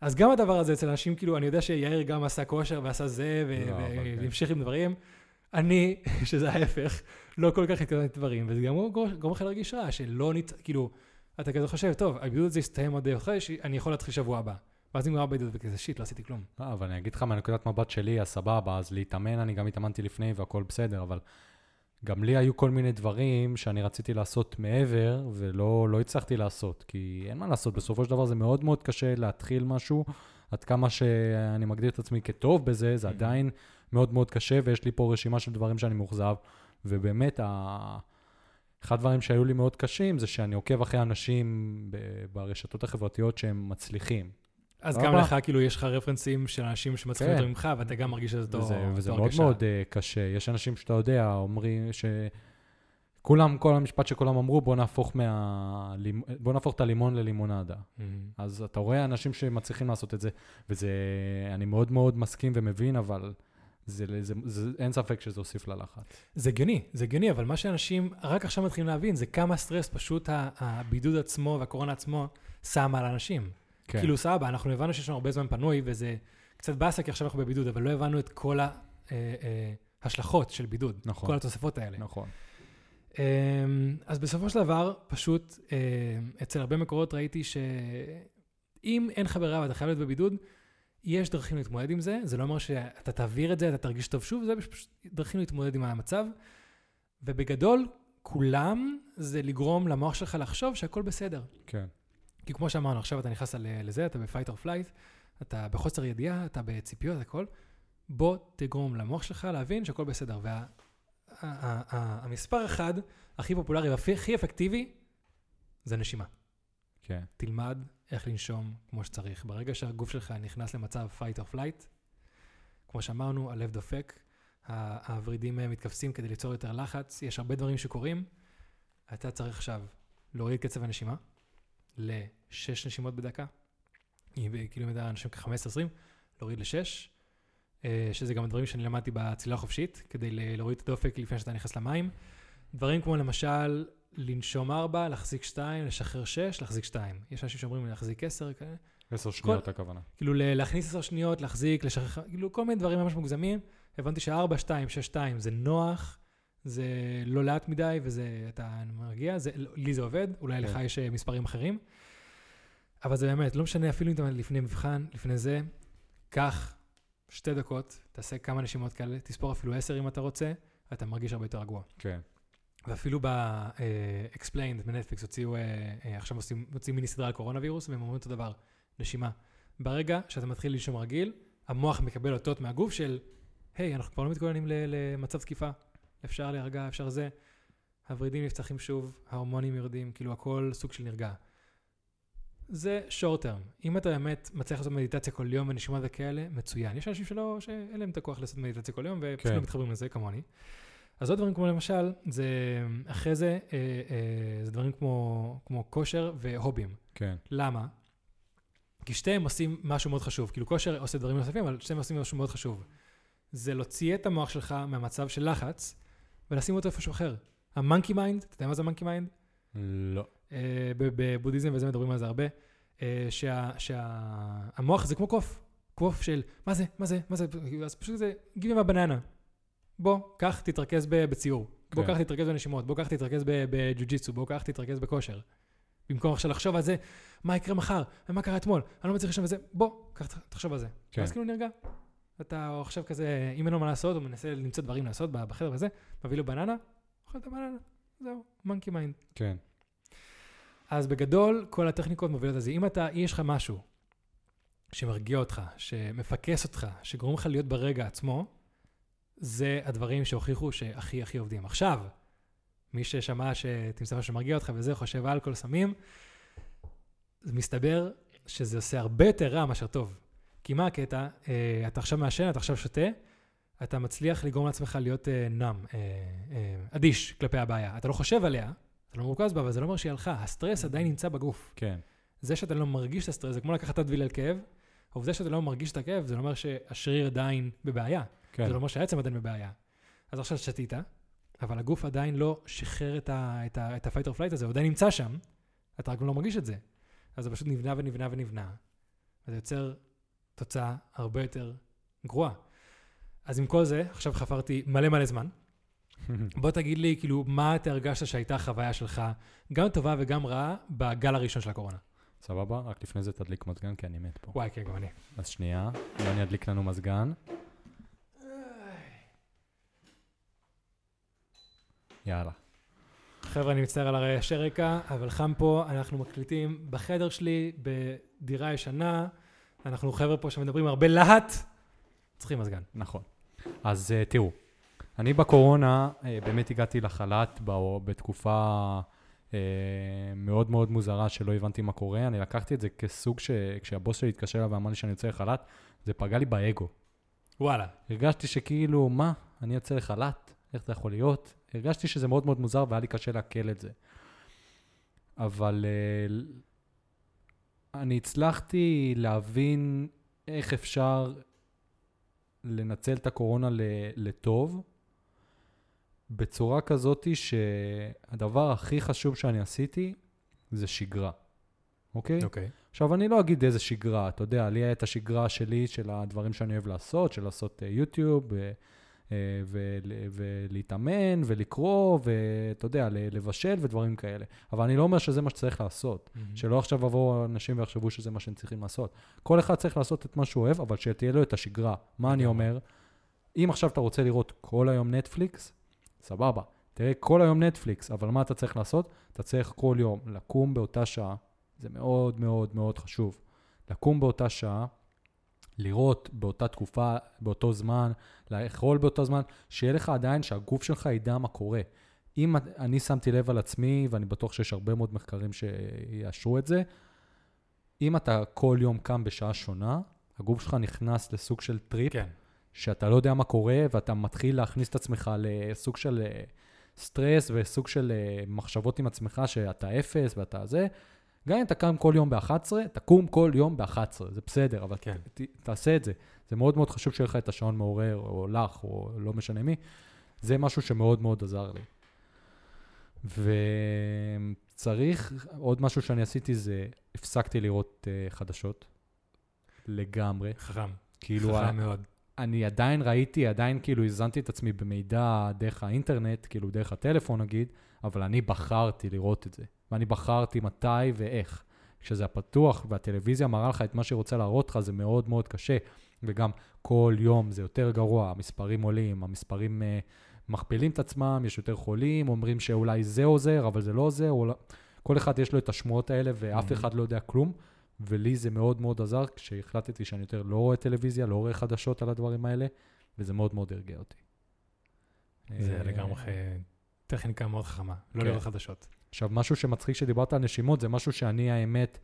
אז גם הדבר הזה אצל אנשים, כאילו, אני יודע שיאיר גם עשה כושר ועשה זה, לא, כן. והמשיך עם דברים. אני, שזה ההפך, לא כל כך התקדמתי דברים, וזה גם גורם גורם לך להרגיש רע, שלא נת... כאילו, אתה כזה חושב, טוב, הבידוד הזה יסתיים עוד חודש, אני יכול להתחיל שבוע הבא. ואז נגמר הבידוד וכזה, שיט, לא עשיתי כלום. לא, אבל אני אגיד לך מהנקודת מבט שלי, אז סבבה, אז להתאמן, אני גם התאמנתי לפני והכל בסדר, אבל גם לי היו כל מיני דברים שאני רציתי לעשות מעבר, ולא לא הצלחתי לעשות, כי אין מה לעשות, בסופו של דבר זה מאוד מאוד קשה להתחיל משהו, עד כמה שאני מגדיר את עצמי כטוב בזה, זה Mhm. עדיין מאוד מאוד קשה, ויש לי פה רשימה של דברים שאני מאוכזב, ובאמת, ה... אחד הדברים שהיו לי מאוד קשים, זה שאני עוקב אחרי אנשים ברשתות החברתיות שהם מצליחים. אז. גם לך, כאילו, יש לך רפרנסים של אנשים שמצליחים כן. יותר ממך, ואתה גם מרגיש שזה אותו וזה, וזה מאוד הרגשה. מאוד uh, קשה. יש אנשים שאתה יודע, אומרים ש... כולם, כל המשפט שכולם אמרו, בוא נהפוך, מה... בוא נהפוך את הלימון ללימונדה. מהמם. אז אתה רואה אנשים שמצליחים לעשות את זה, וזה, אני מאוד מאוד מסכים ומבין, אבל זה, זה, זה, אין ספק שזה הוסיף ללחץ. זה הגיוני, זה הגיוני, אבל מה שאנשים רק עכשיו מתחילים להבין, זה כמה סטרס פשוט הבידוד עצמו והקורונה עצמו שמה על אנשים. כן, כאילו, סבבה, אנחנו הבנו שיש לנו הרבה זמן פנוי, וזה קצת באסה, כי עכשיו אנחנו בבידוד, אבל לא הבנו את כל ההשלכות של בידוד. נכון. כל התוספות האלה. נכון. אמ, אז בסופו של דבר, פשוט אה, אצל הרבה מקורות ראיתי שאם אין לך ברירה ואתה חייב להיות בבידוד, יש דרכים להתמודד עם זה, זה לא אומר שאתה תעביר את זה, אתה תרגיש טוב שוב, זה פשוט דרכים להתמודד עם המצב. ובגדול, כולם זה לגרום למוח שלך לחשוב שהכל בסדר. כן. כי כמו שאמרנו, עכשיו אתה נכנס לזה, אתה ב-fight or flight, אתה בחוסר ידיעה, אתה בציפיות, הכל. בוא תגרום למוח שלך להבין שהכל בסדר. והמספר אחד הכי פופולרי והכי הכי אפקטיבי זה נשימה. כן. תלמד איך לנשום כמו שצריך. ברגע שהגוף שלך נכנס למצב fight or flight, כמו שאמרנו, הלב דופק, הוורידים מתכווצים כדי ליצור יותר לחץ, יש הרבה דברים שקורים. אתה צריך עכשיו להוריד קצב הנשימה לשש נשימות בדקה, כאילו אם אנשים כ-15-20, להוריד לשש, אה, שזה גם הדברים שאני למדתי בצלילה החופשית, כדי להוריד את הדופק לפני שאתה נכנס למים. דברים כמו למשל לנשום 4, להחזיק 2, לשחרר 6, להחזיק 2. יש אנשים שאומרים להחזיק 10, כאלה. עשר שניות הכוונה. כאילו להכניס 10 שניות, להחזיק, לשחרר, כאילו כל מיני דברים ממש מוגזמים. הבנתי ש-4, 2, 6, 2 זה נוח, זה לא לאט מדי וזה, אתה מרגיע, זה, לי זה עובד, אולי כן. לך יש אה, מספרים אחרים. אבל זה באמת, לא משנה אפילו אם אתה לפני מבחן, לפני זה, קח שתי דקות, תעשה כמה נשימות כאלה, תספור אפילו 10 אם אתה רוצה, אתה מרגיש הרבה יותר רגוע. כן. ואפילו ב-explained בנטפליקס הוציאו, אה, אה, עכשיו עושים, מוציאים מיני סדרה על קורונה וירוס, והם אומרים אותו דבר, נשימה. ברגע שאתה מתחיל לנשום רגיל, המוח מקבל אותות מהגוף של, היי, אנחנו כבר לא מתכוננים למצב תקיפה, אפשר להירגע, אפשר זה. הוורידים נפתחים שוב, ההורמונים יורדים, כאילו הכל סוג של נרגע. זה short term. אם אתה באמת מצליח לעשות מדיטציה כל יום ונשימות וכאלה, מצוין. יש אנשים שלא, שאין להם את הכוח לעשות מדיטציה כל יום, ופשוט כן. לא מתחברים לזה כמוני. אז עוד דברים כמו למשל, זה אחרי זה, אה, אה, זה דברים כמו, כמו כושר ו hobbies. כן. למה? כי שתיהם עושים משהו מאוד חשוב. כאילו כושר עושה דברים נוספים, אבל שתיהם עושים משהו מאוד חשוב. זה להוציא את המוח שלך מהמצב של לחץ, ולשים אותו איפשהו אחר. ה monkey mind, אתה יודע מה זה ה monkey mind? לא. ב- בבודהיזם וזה מדברים על זה הרבה, אה, שהמוח שה, המוח זה כמו קוף, קוף של מה זה, מה זה, מה זה, אז פשוט זה, a banana. בוא, קח, תתרכז בציור. בוא, כן. קח, תתרכז בנשימות. בוא, קח, תתרכז בג'ו-ג'יצו. בוא, קח, תתרכז בכושר. במקום עכשיו לחשוב על זה, מה יקרה מחר, ומה קרה אתמול, אני לא מצליח לשם וזה, בוא, קח, תחשוב על זה. כן. אז כאילו נרגע. אתה עכשיו כזה, אם אין לו מה לעשות, הוא מנסה למצוא דברים לעשות בחדר וזה, מביא לו בננה, אוכל את הבננה, זהו, monkey mind. כן. אז בגדול, כל הטכניקות מובילות לזה. אם אתה, יש לך משהו שמרגיע אותך, שמפקס אותך, שגורם לך להיות ברגע עצמו, זה הדברים שהוכיחו שהכי הכי עובדים. עכשיו, מי ששמע שתמצא משהו שמרגיע אותך וזה, חושב אלכוהול, סמים, מסתבר שזה עושה הרבה יותר רע מאשר טוב. כי מה הקטע? אה, אתה עכשיו מעשן, אתה עכשיו שותה, אתה מצליח לגרום לעצמך להיות אה, נאם, אה, אדיש כלפי הבעיה. אתה לא חושב עליה, אתה לא מרוכז בה, אבל זה לא אומר שהיא הלכה. הסטרס עדיין נמצא בגוף. כן. זה שאתה לא מרגיש את הסטרס, זה כמו לקחת תדוויל על כאב. העובדה שאתה לא מרגיש את הכאב, זה לא אומר שהשריר עדיין בבעיה. כן. זה לא אומר שהעצם עדיין בבעיה. אז עכשיו שתית, אבל הגוף עדיין לא שחרר את ה- את ה- את ה-fight or flight הזה, הוא עדיין נמצא שם, אתה רק לא מרגיש את זה. אז זה פשוט נבנה ונבנה ונבנה, וזה יוצר תוצאה הרבה יותר גרועה. אז עם כל זה, עכשיו חפרתי מלא מלא זמן. בוא תגיד לי, כאילו, מה אתה הרגשת שהייתה החוויה שלך, גם טובה וגם רעה, בגל הראשון של הקורונה? סבבה? רק לפני זה תדליק מזגן, כי אני מת פה. וואי, כן, גם אני. אז שנייה, יוני ידליק לנו מזגן. יאללה. חבר'ה, אני מצטער על הרעשי רקע, אבל חם פה, אנחנו מקליטים בחדר שלי, בדירה ישנה, אנחנו חבר'ה פה שמדברים הרבה להט, צריכים מזגן. נכון. אז uh, תראו, אני בקורונה uh, באמת הגעתי לחל"ת בתקופה uh, מאוד מאוד מוזרה שלא הבנתי מה קורה. אני לקחתי את זה כסוג שכשהבוס שלי התקשר אליי ואמר לי שאני יוצא לחל"ת, זה פגע לי באגו. וואלה. הרגשתי שכאילו, מה, אני יוצא לחל"ת? איך זה יכול להיות? הרגשתי שזה מאוד מאוד מוזר והיה לי קשה לעכל את זה. אבל אני הצלחתי להבין איך אפשר לנצל את הקורונה לטוב, בצורה כזאתי שהדבר הכי חשוב שאני עשיתי זה שגרה, אוקיי? אוקיי. עכשיו, אני לא אגיד איזה שגרה, אתה יודע, לי את השגרה שלי של הדברים שאני אוהב לעשות, של לעשות אה, יוטיוב, ול- ולהתאמן ולקרוא, ואתה יודע, לבשל ודברים כאלה. אבל אני לא אומר שזה מה שצריך לעשות. מהמם. שלא עכשיו יבואו אנשים ויחשבו שזה מה שהם צריכים לעשות. כל אחד צריך לעשות את מה שהוא אוהב, אבל שתהיה לו את השגרה. מה אני. אומר? אם עכשיו אתה רוצה לראות כל היום נטפליקס, סבבה. תראה כל היום נטפליקס, אבל מה אתה צריך לעשות? אתה צריך כל יום לקום באותה שעה, זה מאוד מאוד מאוד חשוב. לקום באותה שעה, לראות באותה תקופה, באותו זמן, לאכול באותו זמן, שיהיה לך עדיין שהגוף שלך ידע מה קורה. אם אני שמתי לב על עצמי, ואני בטוח שיש הרבה מאוד מחקרים שיאשרו את זה, אם אתה כל יום קם בשעה שונה, הגוף שלך נכנס לסוג של טריפ, כן. שאתה לא יודע מה קורה, ואתה מתחיל להכניס את עצמך לסוג של אה, סטרס וסוג של אה, מחשבות עם עצמך שאתה אפס ואתה זה. גם אם אתה קם כל יום ב-11, תקום כל יום ב-11, זה בסדר, אבל כן. ת, תעשה את זה. זה מאוד מאוד חשוב שיהיה לך את השעון מעורר, או לך, או לא משנה מי. זה משהו שמאוד מאוד עזר לי. וצריך, עוד משהו שאני עשיתי זה, הפסקתי לראות uh, חדשות. לגמרי. חכם. כאילו, ה- חכם מאוד. אני עדיין ראיתי, עדיין כאילו הזנתי את עצמי במידע דרך האינטרנט, כאילו דרך הטלפון נגיד, אבל אני בחרתי לראות את זה. ואני בחרתי מתי ואיך. כשזה הפתוח והטלוויזיה מראה לך את מה שהיא רוצה להראות לך, זה מאוד מאוד קשה. וגם כל יום זה יותר גרוע, המספרים עולים, המספרים uh, מכפילים את עצמם, יש יותר חולים, אומרים שאולי זה עוזר, אבל זה לא עוזר. אולי... כל אחד יש לו את השמועות האלה, ואף Mhm. אחד לא יודע כלום. ולי זה מאוד מאוד עזר כשהחלטתי שאני יותר לא רואה טלוויזיה, לא רואה חדשות על הדברים האלה, וזה מאוד מאוד הרגיע אותי. זה אה, לגמרי ח- טכניקה מאוד חכמה. לא כן. לראות חדשות. עכשיו, משהו שמצחיק שדיברת על נשימות, זה משהו שאני, האמת,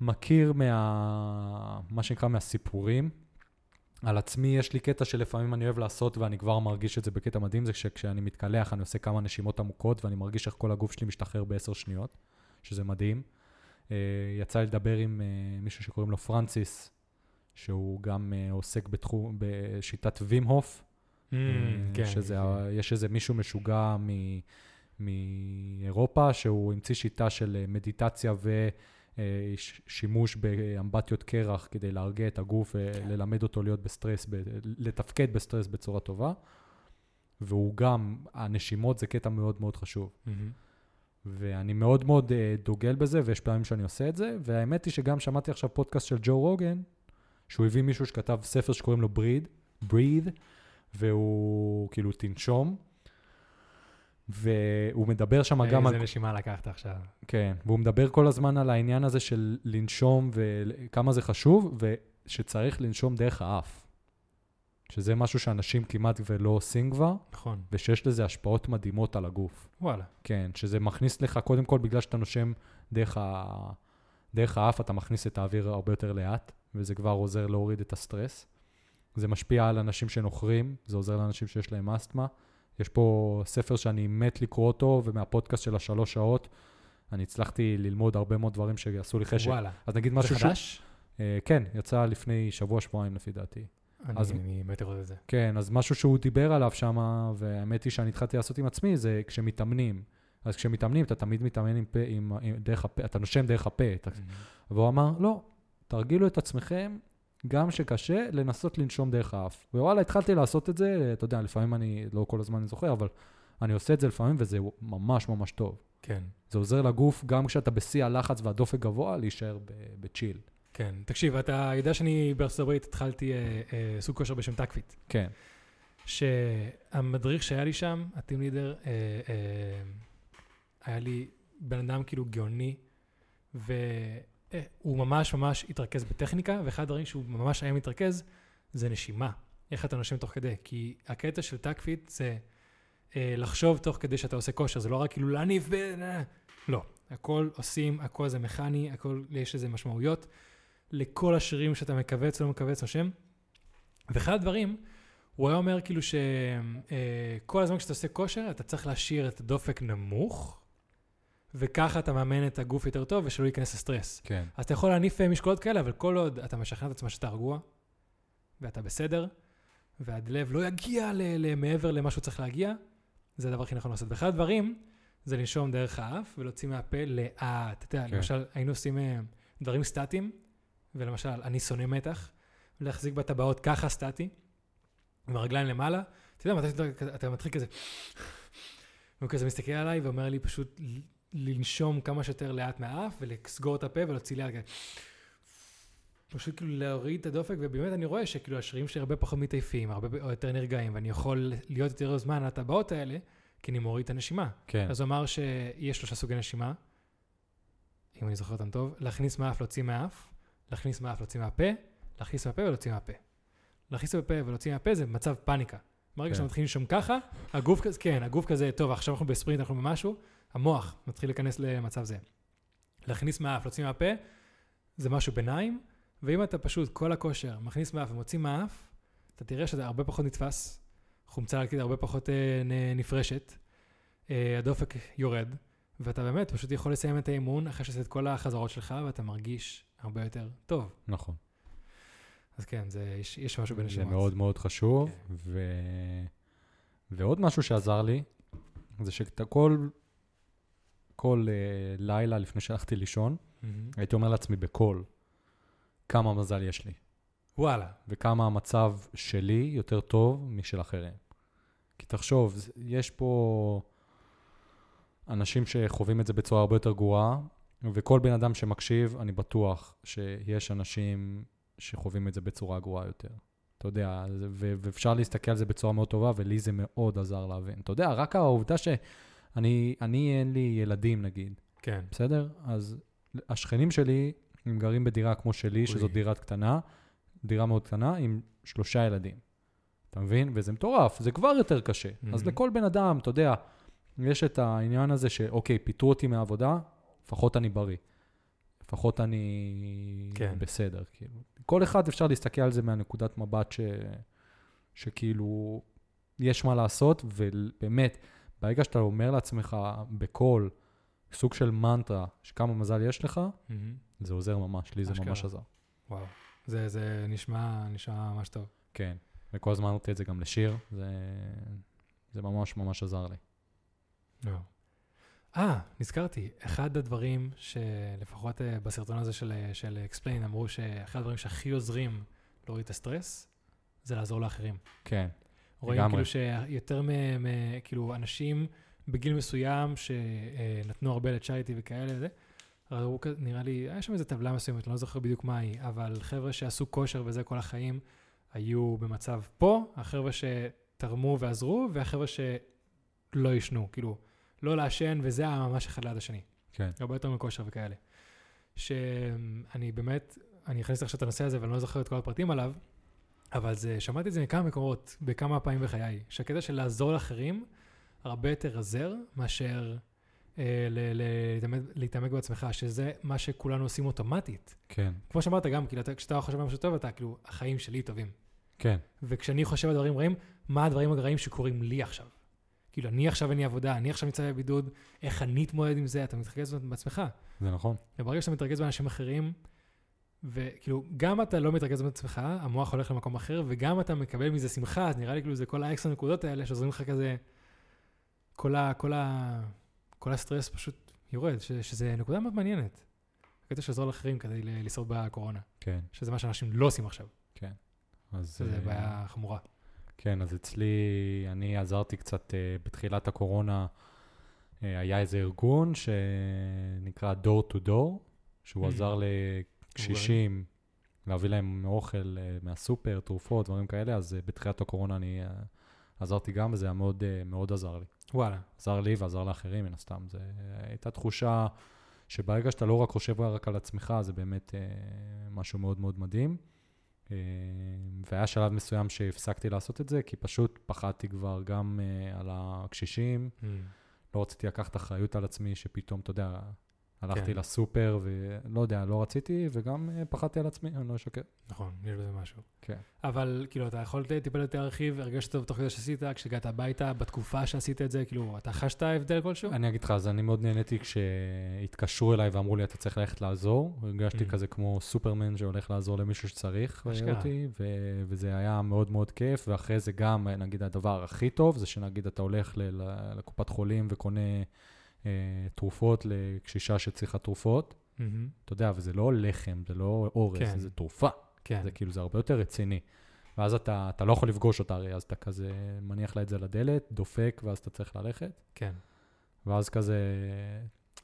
מכיר מה... מה שנקרא מהסיפורים. על עצמי יש לי קטע שלפעמים אני אוהב לעשות ואני כבר מרגיש את זה בקטע מדהים, זה שכשאני מתקלח אני עושה כמה נשימות עמוקות ואני מרגיש איך כל הגוף שלי משתחרר בעשר שניות, שזה מדהים. אה, יצא לי לדבר עם אה, מישהו שקוראים לו פרנסיס, שהוא גם אה, עוסק בתחום, בשיטת וים הוף. Mm, כן. שזה, ה- יש איזה מישהו משוגע מ, מאירופה, שהוא המציא שיטה של אה, מדיטציה ושימוש באמבטיות קרח כדי להרגיע את הגוף וללמד אותו להיות בסטרס, ב, לתפקד בסטרס בצורה טובה. והוא גם, הנשימות זה קטע מאוד מאוד חשוב. מהמם. ואני מאוד מאוד אה, דוגל בזה, ויש פעמים שאני עושה את זה, והאמת היא שגם שמעתי עכשיו פודקאסט של ג'ו רוגן, שהוא הביא מישהו שכתב ספר שקוראים לו Breath, breathe, והוא כאילו תנשום, והוא מדבר שם גם על... איזה נשימה לקחת עכשיו. כן, והוא מדבר כל הזמן על העניין הזה של לנשום וכמה זה חשוב, ושצריך לנשום דרך האף. שזה משהו שאנשים כמעט ולא עושים כבר, נכון. ושיש לזה השפעות מדהימות על הגוף. וואלה. כן, שזה מכניס לך, קודם כל, בגלל שאתה נושם דרך, ה... דרך האף, אתה מכניס את האוויר הרבה יותר לאט, וזה כבר עוזר להוריד את הסטרס. זה משפיע על אנשים שנוחרים, זה עוזר לאנשים שיש להם אסתמה. יש פה ספר שאני מת לקרוא אותו, ומהפודקאסט של השלוש שעות, אני הצלחתי ללמוד הרבה מאוד דברים שעשו לי חשק. וואלה. אז נגיד זה משהו ש... חדש? אה, כן, יצא לפני שבוע-שבועיים לפי דעתי. אז- אני אני מת לראות את זה. כן, אז משהו שהוא דיבר עליו שם, והאמת היא שאני התחלתי לעשות עם עצמי, זה כשמתאמנים. אז כשמתאמנים, אתה תמיד מתאמן עם פה, עם, עם, דרך הפה, אתה נושם דרך הפה. אתה, והוא אמר, לא, תרגילו את עצמכם, גם שקשה, לנסות לנשום דרך האף. ווואלה, התחלתי לעשות את זה, אתה יודע, לפעמים אני, לא כל הזמן אני זוכר, אבל אני עושה את זה לפעמים, וזה ממש ממש טוב. כן. זה עוזר לגוף, גם כשאתה בשיא הלחץ והדופק גבוה, להישאר ב chill. כן. תקשיב, אתה יודע שאני בארצות הברית התחלתי אה, אה, סוג כושר בשם TacFit. כן, שהמדריך שהיה לי שם, ה team leader, אה, אה, היה לי בן אדם כאילו גאוני, והוא ממש ממש התרכז בטכניקה, ואחד הדברים שהוא ממש היה מתרכז, זה נשימה. איך אתה נושם תוך כדי. כי הקטע של TacFit זה אה, לחשוב תוך כדי שאתה עושה כושר, זה לא רק כאילו להניף ו... לא. הכל עושים, הכל זה מכני, הכל, יש לזה משמעויות. לכל השרירים שאתה מכווץ, לא מכווץ, נושם. ואחד הדברים, הוא היה אומר כאילו שכל הזמן כשאתה עושה כושר, אתה צריך להשאיר את הדופק נמוך, וככה אתה מאמן את הגוף יותר טוב ושלא ייכנס לסטרס. כן. אז אתה יכול להניף אה, משקולות כאלה, אבל כל עוד אתה משכנע את עצמך שאתה רגוע, ואתה בסדר, והלב לא יגיע למעבר למה שהוא צריך להגיע, זה הדבר הכי נכון לעשות. ואחד הדברים, זה לנשום דרך האף ולהוציא מהפה לאט. אתה יודע, כן. למשל, היינו עושים אה, דברים סטטיים, ולמשל, אני שונא מתח, להחזיק בטבעות ככה סטטי, עם הרגליים למעלה, אתה יודע, מתי שאתה- אתה מתחיל כזה, והוא כזה מסתכל עליי ואומר לי פשוט לנשום כמה שיותר לאט מהאף ולסגור את הפה ולהוציא לאט. פשוט כאילו להוריד את הדופק, ובאמת אני רואה שכאילו השרירים שלי הרבה פחות מתעייפים, הרבה יותר נרגעים, ואני יכול להיות יותר זמן על הטבעות האלה, כי אני מוריד את הנשימה. כן, אז הוא אמר שיש שלושה סוגי נשימה, אם אני זוכר אותם טוב, להכניס מהאף, להוציא מהאף, להכניס מהאף, להוציא מהפה, להכניס מהפה ולהוציא מהפה. להכניס מהפה ולהוציא מהפה זה מצב פאניקה. ברגע כן. שאתה מתחיל לנשום ככה, הגוף כזה, כן, הגוף כזה, טוב, עכשיו אנחנו בספרינט, אנחנו במשהו, המוח מתחיל להיכנס למצב זה. להכניס מהאף, להוציא מהפה, זה משהו ביניים, ואם אתה פשוט כל הכושר מכניס מהאף ומוציא מהאף, אתה תראה שזה הרבה פחות נתפס, חומצה לקטית הרבה פחות אה, נפרשת, אה, הדופק יורד, ואתה באמת פשוט יכול לסיים את האימון אחרי שעשית את כל החזרות שלך, ואתה מרגיש הרבה יותר טוב. נכון. אז כן, זה, יש, יש משהו בין זה השמות. מאוד מאוד חשוב. כן. ו... ועוד משהו שעזר לי, זה שאתה כל, uh, לילה לפני שהלכתי לישון, מהמם. הייתי אומר לעצמי בקול, כמה מזל יש לי, וואלה. וכמה המצב שלי יותר טוב משל אחרים. כי תחשוב, יש פה אנשים שחווים את זה בצורה הרבה יותר גרועה, וכל בן אדם שמקשיב, אני בטוח שיש אנשים שחווים את זה בצורה גרועה יותר. אתה יודע, ו- ואפשר להסתכל על זה בצורה מאוד טובה, ולי זה מאוד עזר להבין. אתה יודע, רק העובדה שאני, אני אין לי ילדים נגיד, כן. בסדר? אז השכנים שלי, הם גרים בדירה כמו שלי, אוי. שזאת דירת קטנה, דירה מאוד קטנה, עם שלושה ילדים. אתה מבין? וזה מטורף, זה כבר יותר קשה. אז Mhm. לכל בן אדם, אתה יודע, יש את העניין הזה שאוקיי, פיטרו אותי מהעבודה, לפחות אני בריא. לפחות אני כן. בסדר, כאילו. כל אחד אפשר להסתכל על זה מהנקודת מבט ש... שכאילו, יש מה לעשות, ובאמת, ברגע שאתה אומר לעצמך בקול, סוג של מנטרה, שכמה מזל יש לך. זה עוזר ממש, לי זה אשכרה. ממש עזר. וואו. זה, זה נשמע, נשמע ממש טוב. כן, וכל הזמן אמרתי את זה גם לשיר, זה, זה ממש ממש עזר לי. לא. אה, נזכרתי, אחד הדברים שלפחות אה, בסרטון הזה של, אה, של Explained אמרו שאחד הדברים שהכי עוזרים להוריד את הסטרס, זה לעזור לאחרים. כן, רואים לגמרי. כאילו שיותר מ... מ- כאילו אנשים בגיל מסוים שנתנו הרבה לצ'אריטי וכאלה, זה, ראו, כ- נראה לי, היה שם איזו טבלה מסוימת, לא זוכר בדיוק מה היא, אבל חבר'ה שעשו כושר וזה כל החיים, היו במצב פה, החבר'ה שתרמו ועזרו, והחבר'ה שלא עישנו, כאילו, לא לעשן, וזה היה ממש אחד ליד השני. כן, הרבה יותר מכושר וכאלה. שאני באמת, אני אכנס עכשיו את הנושא הזה ואני לא זוכר את כל הפרטים עליו, אבל זה, שמעתי את זה מכמה מקומות, בכמה פעמים בחיי, שהקטע של לעזור לאחרים הרבה יותר עזר מאשר אה, ל- ל- להתעמק- להתעמק בעצמך, שזה מה שכולנו עושים אוטומטית. כן, כמו שאמרת גם, כאילו, אתה, כשאתה חושב על משהו טוב, אתה כאילו, החיים שלי טובים. כן, וכשאני חושב על דברים רעים, מה הדברים הרעים שקורים לי עכשיו? כאילו, אני עכשיו אין לי עבודה, אני עכשיו נמצא בבידוד, איך אני אתמודד עם זה? אתה מתרכז בעצמך. זה נכון. וברגע שאתה מתרכז באנשים אחרים, וכאילו, גם אתה לא מתרכז בעצמך, המוח הולך למקום אחר, וגם אתה מקבל מזה שמחה, אז נראה לי כאילו זה כל האקסטרה נקודות האלה שעוזרים לך כזה, כל, ה, כל, ה, כל הסטרס פשוט יורד, ש, שזה נקודה מאוד מעניינת. הקטע שעוזר לאחרים כדי ל- לשרוד בקורונה, כן, שזה מה שאנשים לא עושים עכשיו, אז... שזה אה, בעיה חמורה. כן, אז אצלי, אני עזרתי קצת אה, בתחילת הקורונה, אה, היה איזה ארגון שנקרא Door to Door, שהוא Mm. עזר לקשישים להביא להם אוכל אה, מהסופר, תרופות, דברים כאלה, אז אה, בתחילת הקורונה אני אה, עזרתי גם, וזה היה מאוד, מאוד עזר לי. וואלה, עזר לי ועזר לאחרים, מן הסתם. זו הייתה תחושה שברגע שאתה לא רק חושב רק על עצמך, זה באמת משהו מאוד מאוד מדהים. והיה שלב מסוים שהפסקתי לעשות את זה, כי פשוט פחדתי כבר גם על הקשישים, Mm. לא רציתי לקחת אחריות על עצמי, שפתאום, אתה יודע, הלכתי כן. לסופר ולא יודע, לא רציתי, וגם אה, פחדתי על עצמי, אני לא אשקר. נכון, יש בזה משהו. כן. אבל כאילו, אתה יכול טיפה יותר להרחיב, הרגשת טוב תוך כדי שעשית, כשהגעת הביתה, בתקופה שעשית את זה, כאילו, אתה חשת הבדל כלשהו? אני אגיד לך, אז אני מאוד נהניתי כשהתקשרו אליי ואמרו לי, אתה צריך ללכת לעזור. הרגשתי Mm. כזה כמו סופרמן שהולך לעזור למישהו שצריך. אותי, ו- וזה היה מאוד מאוד כיף. ואחרי זה גם, נגיד, הדבר הכי טוב, זה שנגיד אתה הולך ל- לקופת חולים וקונה תרופות לקשישה שצריכה תרופות. מהמם. אתה יודע, וזה לא לחם, זה לא אורז, כן. זה תרופה. כן. זה כאילו, זה הרבה יותר רציני. ואז אתה, אתה לא יכול לפגוש אותה הרי, אז אתה כזה מניח לה את זה לדלת, דופק, ואז אתה צריך ללכת. כן. ואז כזה,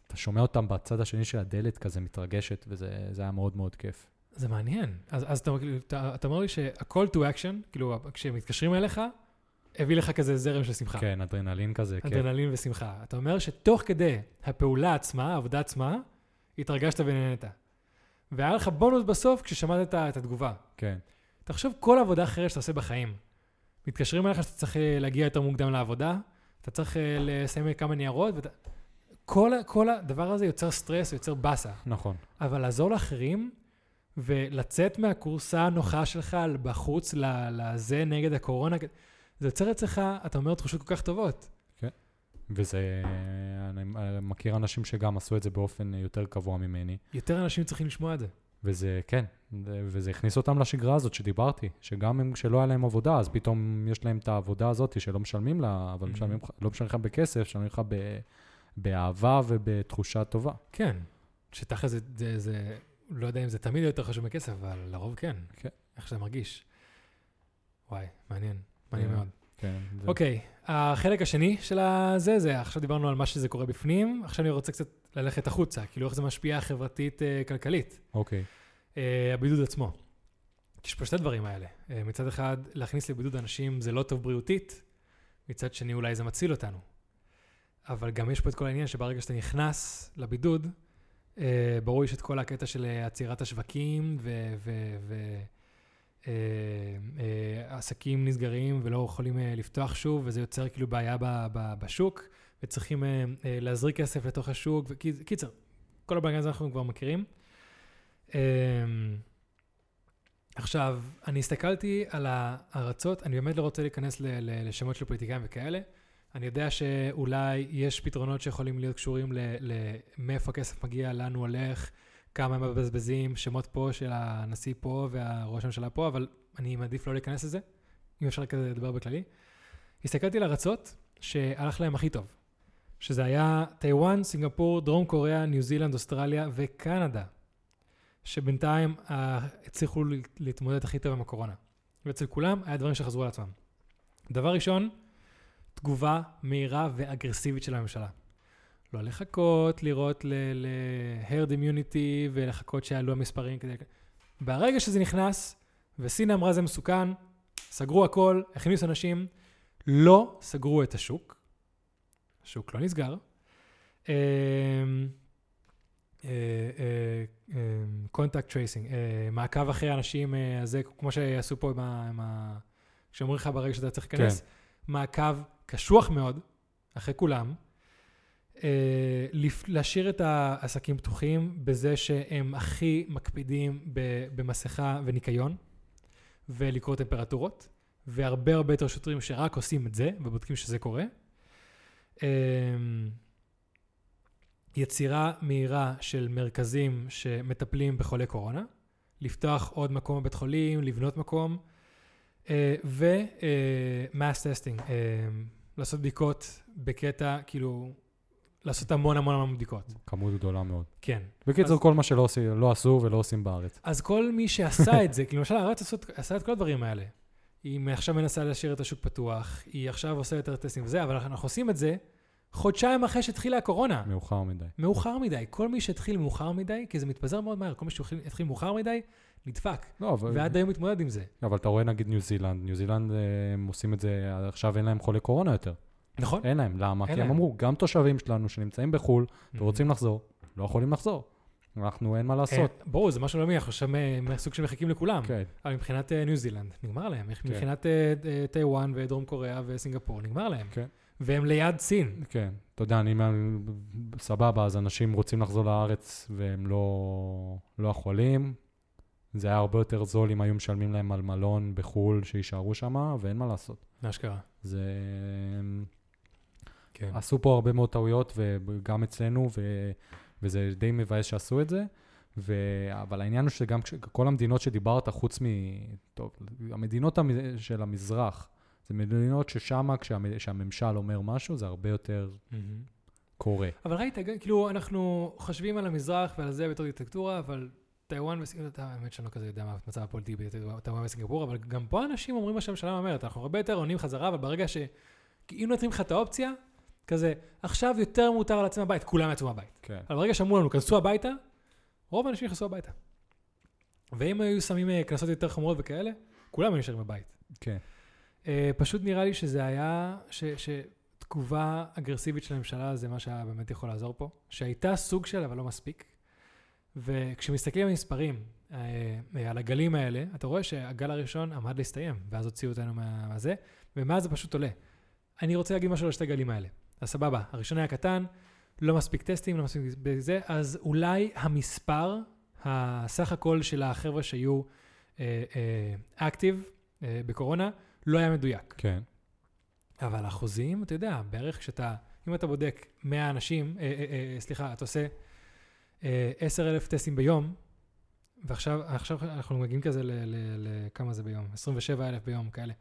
אתה שומע אותם בצד השני של הדלת כזה מתרגשת, וזה זה היה מאוד מאוד כיף. זה מעניין. אז, אז אתה, אתה, אתה אומר לי שה-call to action, כאילו, כשהם מתקשרים אליך, הביא לך כזה זרם של שמחה. כן, אדרנלין כזה, כן. אדרנלין ושמחה. אתה אומר שתוך כדי הפעולה עצמה, העבודה עצמה, התרגשת ונהנית. והיה לך בונוס בסוף כששמעת את, התגובה. כן, תחשוב כל עבודה אחרת שאתה עושה בחיים. מתקשרים אליך שאתה צריך אה, להגיע יותר מוקדם לעבודה, אתה צריך אה, לסיים כמה ניירות, ואתה... כל, כל הדבר הזה יוצר סטרס, יוצר באסה. נכון. אבל לעזור לאחרים ולצאת מהכורסה הנוחה שלך בחוץ לזה נגד הקורונה, זה יוצר אצלך, אתה אומר, תחושות כל כך טובות. וזה, אני מכיר אנשים שגם עשו את זה באופן יותר קבוע ממני, יותר אנשים צריכים לשמוע את זה. וזה, כן, זה- וזה הכניס אותם לשגרה הזאת שדיברתי, שגם אם כשלא היה להם עבודה, אז פתאום יש להם את העבודה הזאת שלא משלמים לה, אבל Mhm. משלמים, לא משלמים לך בכסף, משלמים לך ב, באהבה ובתחושה טובה. כן, שתכל'ס זה, זה, זה, לא יודע אם זה תמיד יותר חשוב מכסף, אבל לרוב כן. כן. איך שאתה מרגיש. וואי, מעניין, מעניין כן. מאוד. כן, אוקיי, החלק השני של הזה, זה עכשיו דיברנו על מה שזה קורה בפנים, עכשיו אני רוצה קצת ללכת החוצה, כאילו איך זה משפיע חברתית-כלכלית, אוקיי, הבידוד עצמו. יש פה שתי דברים האלה. אה, מצד אחד, להכניס לבידוד אנשים זה לא טוב בריאותית, מצד שני אולי זה מציל אותנו. אבל גם יש פה את כל העניין שברגע שאתה נכנס לבידוד, אה, ברור יש את כל הקטע של אה, עצירת השווקים, ועסקים נסגרים ולא יכולים אה, לפתוח שוב, וזה יוצר כאילו בעיה בשוק, וצריכים אה, אה, להזריק כסף לתוך השוק, וקיצר, כל הבלגן הזה אנחנו כבר מכירים. אה, עכשיו, אני הסתכלתי על הארצות, אני באמת לא רוצה להיכנס לשמות של פוליטיקאים וכאלה. אני יודע שאולי יש פתרונות שיכולים להיות קשורים ל- ל- מאיפה הכסף מגיע, לאן הוא הולך, כמה הם מבזבזים, שמות פה של הנשיא פה והראש הממשלה פה, אבל אני מעדיף לא להיכנס לזה, אם אפשר כזה לדבר בכללי. הסתכלתי על ארצות שהלך להם הכי טוב, שזה היה טיוואן, סינגפור, דרום קוריאה, ניו זילנד, אוסטרליה וקנדה, שבינתיים אה, הצליחו להתמודד הכי טוב עם הקורונה. ואצל כולם היה דברים שחזרו על עצמם. דבר ראשון, תגובה מהירה ואגרסיבית של הממשלה. לא לחכות, לראות ל-herd immunity ולחכות שיעלו המספרים כדי... ברגע שזה נכנס, וסין אמרה זה מסוכן, סגרו הכל, הכניסו אנשים, לא סגרו את השוק, השוק לא נסגר. אמ, contact tracing, מעקב אחרי אנשים, אה, זה כמו שעשו פה עם ה... עם ה- שאומרים לך ברגע שאתה צריך להיכנס, מעקב קשוח מאוד, אחרי כולם, אה, להשאיר את העסקים פתוחים בזה שהם הכי מקפידים במסכה וניקיון, ולקרוא טמפרטורות, והרבה הרבה יותר שוטרים שרק עושים את זה, ובודקים שזה קורה. אה, יצירה מהירה של מרכזים שמטפלים בחולי קורונה, לפתוח עוד מקום בבית חולים, לבנות מקום, ו-mass testing, אה, לעשות בדיקות בקטע, כאילו, לעשות המון המון המון בדיקות. כמות גדולה מאוד. כן. בקיצור, אז- כל מה שלא עשו, לא עשו ולא עושים בארץ. אז כל מי שעשה את זה, כאילו למשל הארץ עשות- עשה את כל הדברים האלה. היא עכשיו מנסה להשאיר את השוק פתוח, היא עכשיו עושה יותר טסטים וזה, אבל אנחנו עושים את זה חודשיים אחרי שהתחילה הקורונה. מאוחר מדי. מאוחר מדי. כל מי שהתחיל מאוחר מדי, כי זה מתפזר מאוד מהר, כל מי שהתחיל מאוחר מדי, נדפק. לא, אבל, ועד היום מתמודד עם זה. אבל אתה רואה נגיד ניו זילנד, ניו זילנד אה, הם עושים את זה, עכשיו אין להם חולי קורונה יותר. נכון? אין להם, למה? אין כי הם להם. אמרו, גם תושבים שלנו שנמצאים בחו"ל Mm-hmm. ורוצים לחזור, לא יכולים לחזור. אנחנו, אין מה לעשות. אה, ברור, זה משהו לאומי, אנחנו שם אה, מהסוג שמחכים לכולם. כן, אבל מבחינת אה, ניו זילנד, נגמר להם. מבחינת אה, אה, טיוואן ודרום קוריאה וסינגפור, נגמר להם. כן. והם ליד סין. כן. אתה יודע, אני, סבבה, אז אנשים רוצים לחזור לארץ והם לא, לא יכולים. זה היה הרבה יותר זול אם היו משלמים להם על מלון בחו"ל שיישארו שם, ואין מה לעשות. מה שקרה. זה... כן. עשו פה הרבה מאוד טעויות, וגם אצלנו, ו... וזה די מבאס שעשו את זה. ו... אבל העניין הוא שגם כש- כל המדינות שדיברת, חוץ מ... טוב, המדינות המ... של המזרח, זה מדינות ששם כשהממשל אומר משהו, זה הרבה יותר מהמם. קורה. אבל ראית, כאילו, אנחנו חושבים על המזרח ועל זה בתור דיקטטורה, אבל טיוואן וסינגפור, אתה- האמת שאני לא כזה יודע מה המצב הפוליטי בטיוואן וסינגפור, אבל גם פה אנשים אומרים מה שהממשלה אומרת, אנחנו הרבה יותר עונים חזרה, אבל ברגע ש... אם נותנים לך את האופציה, כזה, עכשיו יותר מותר לצאת מהבית, כולם יצאו מהבית. כן. אבל ברגע שאמרו לנו, כנסו הביתה, רוב האנשים נכנסו הביתה. ואם היו שמים אה, קנסות יותר חמורות וכאלה, כולם היו נשארים בבית. כן. אה, פשוט נראה לי שזה היה, ש, שתגובה אגרסיבית של הממשלה זה מה שהיה באמת יכול לעזור פה, שהייתה סוג של, אבל לא מספיק. וכשמסתכלים על מספרים, אה, אה, על הגלים האלה, אתה רואה שהגל הראשון עמד להסתיים, ואז הוציאו אותנו מה- מהזה, ומאז זה פשוט עולה. אני רוצה להגיד משהו על שתי הגלים האלה. אז סבבה, הראשון היה קטן, לא מספיק טסטים, לא מספיק בזה, אז אולי המספר, הסך הכל של החבר'ה שהיו אקטיב בקורונה, לא היה מדויק. כן. אבל אחוזים, אתה יודע, בערך כשאתה, אם אתה בודק 100 אנשים, אה, אה, אה, סליחה, אתה עושה אה, 10,000 טסטים ביום, ועכשיו עכשיו אנחנו מגיעים כזה לכמה זה ביום? 27,000 ביום, כאלה.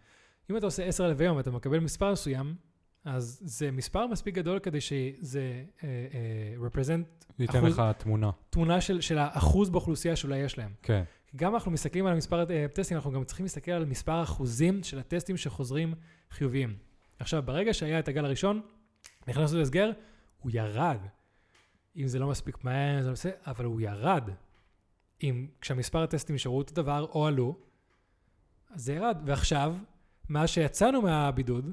אם אתה עושה 10,000 ביום ואתה מקבל מספר מסוים, אז זה מספר מספיק גדול כדי שזה אה, אה, represent ייתן אחוז- לך תמונה. תמונה של, של האחוז באוכלוסייה שאולי יש להם. כן. גם אנחנו מסתכלים על מספר אה, טסטים, אנחנו גם צריכים להסתכל על מספר האחוזים של הטסטים שחוזרים חיוביים. עכשיו, ברגע שהיה את הגל הראשון, נכנסנו להסגר, הוא ירד. אם זה לא מספיק מהר, זה לא בסדר, אבל הוא ירד. אם כשהמספר הטסטים נשארו אותו דבר או עלו, אז זה ירד. ועכשיו, מאז שיצאנו מהבידוד,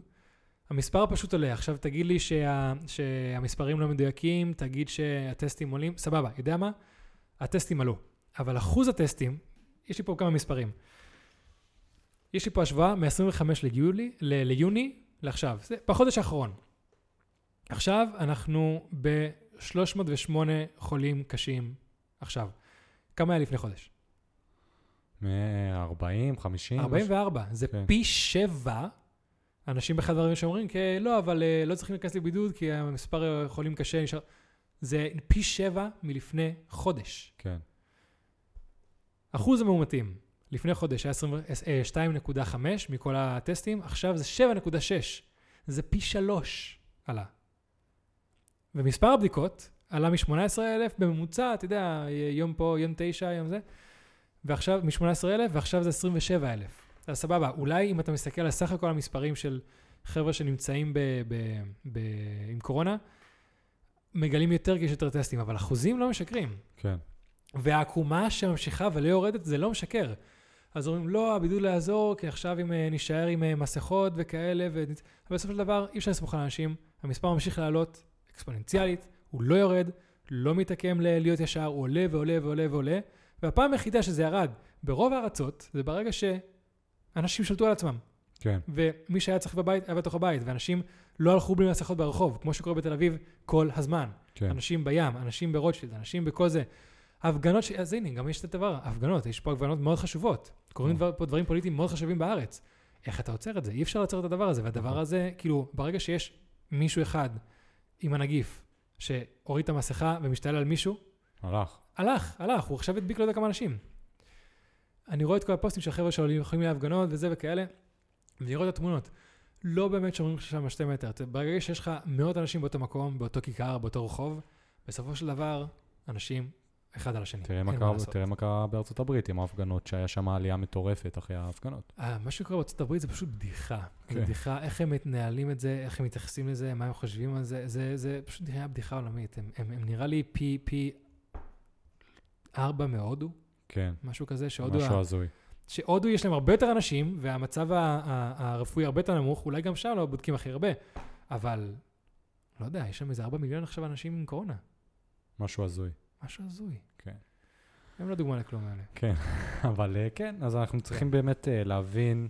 המספר פשוט עולה. עכשיו תגיד לי שה, שהמספרים לא מדויקים, תגיד שהטסטים עולים, סבבה, יודע מה? הטסטים עלו. אבל אחוז הטסטים, יש לי פה כמה מספרים. יש לי פה השוואה מ-25 ליולי, ל- ליוני לעכשיו, זה בחודש האחרון. עכשיו אנחנו ב-308 חולים קשים עכשיו. כמה היה לפני חודש? מ-40, 50. 44. זה כן. פי שבע אנשים באחד הדברים שאומרים, כי לא, אבל אה, לא צריכים להיכנס לבידוד, כי המספר חולים קשה נשאר... זה פי שבע מלפני חודש. כן. אחוז המאומתים לפני חודש היה 20 אה, 2.5 מכל הטסטים, עכשיו זה 7.6. זה פי שלוש עלה. ומספר הבדיקות עלה מ-18,000 בממוצע, אתה יודע, יום פה, יום תשע, יום זה, ועכשיו מ-18,000 ועכשיו זה 27,000. אז סבבה, אולי אם אתה מסתכל על סך הכל המספרים של חבר'ה שנמצאים ב- ב- ב- עם קורונה, מגלים יותר כי יש יותר טסטים, אבל אחוזים לא משקרים. כן. והעקומה שממשיכה ולא יורדת, זה לא משקר. אז אומרים, לא, הבידוד לא יעזור, כי עכשיו אם אה, נישאר עם אה, מסכות וכאלה, ו... אבל בסופו של דבר אי אפשר לסמוך על אנשים, המספר ממשיך לעלות אקספוננציאלית, הוא לא יורד, לא מתעקם להיות ישר, הוא עולה ועולה ועולה ועולה, והפעם היחידה שזה ירד ברוב הארצות, זה ברגע שאנשים שלטו על עצמם. כן. ומי שהיה צריך בבית, היה בתוך הבית, ואנשים לא הלכו בלי מסכות ברחוב, כמו שקורה בתל אביב כל הזמן. כן. אנשים בים, אנשים ברוטשילד, אנשים בכל זה. הפגנות, ש... אז הנה, גם יש את הדבר, הפגנות, יש פה הפגנות מאוד חשובות. קורים Mm. דבר, פה דברים פוליטיים מאוד חשובים בארץ. איך אתה עוצר את זה? אי אפשר לעצור את הדבר הזה, והדבר נכון. הזה, כאילו, ברגע שיש מישהו אחד עם הנגיף, שהוריד את המסכה ומשתעל על מישהו, הלך. הלך, הלך, הוא עכשיו הדביק לא יודע כמה אנשים. אני רואה את כל הפוסטים של החבר'ה שעולים, יכולים להפגנות וזה וכאלה, ואני רואה את התמונות. לא באמת שומרים שם שתי מטר. ברגע שיש לך מאות אנשים באותו מקום, באותו כיכר, באותו רחוב, בסופו של דבר, אנשים אחד על השני. תראה מה קרה- לעשות. תראה מה קרה בארצות הברית עם ההפגנות, שהיה שם עלייה מטורפת אחרי ההפגנות. אה, מה שקורה בארצות הברית זה פשוט בדיחה. זה כן. בדיחה, איך הם מתנהלים את זה, איך הם מתייחסים לזה, מה הם חושבים על זה, זה, זה פשוט נראה בדיחה עולמית. הם, הם, הם נראה לי פי, פי ארבע מהודו, כן. משהו כזה, שהודו, משהו הזוי. שהודו יש להם הרבה יותר אנשים, והמצב הרפואי הרבה יותר נמוך, אולי גם שם לא בודקים הכי הרבה, אבל לא יודע, יש שם איזה ארבע מיליון עכשיו אנשים עם קורונה. משהו הזוי. משהו הזוי. כן. הם לא דוגמה לכלום האלה. אבל אה, כן, אז אנחנו צריכים באמת אה, להבין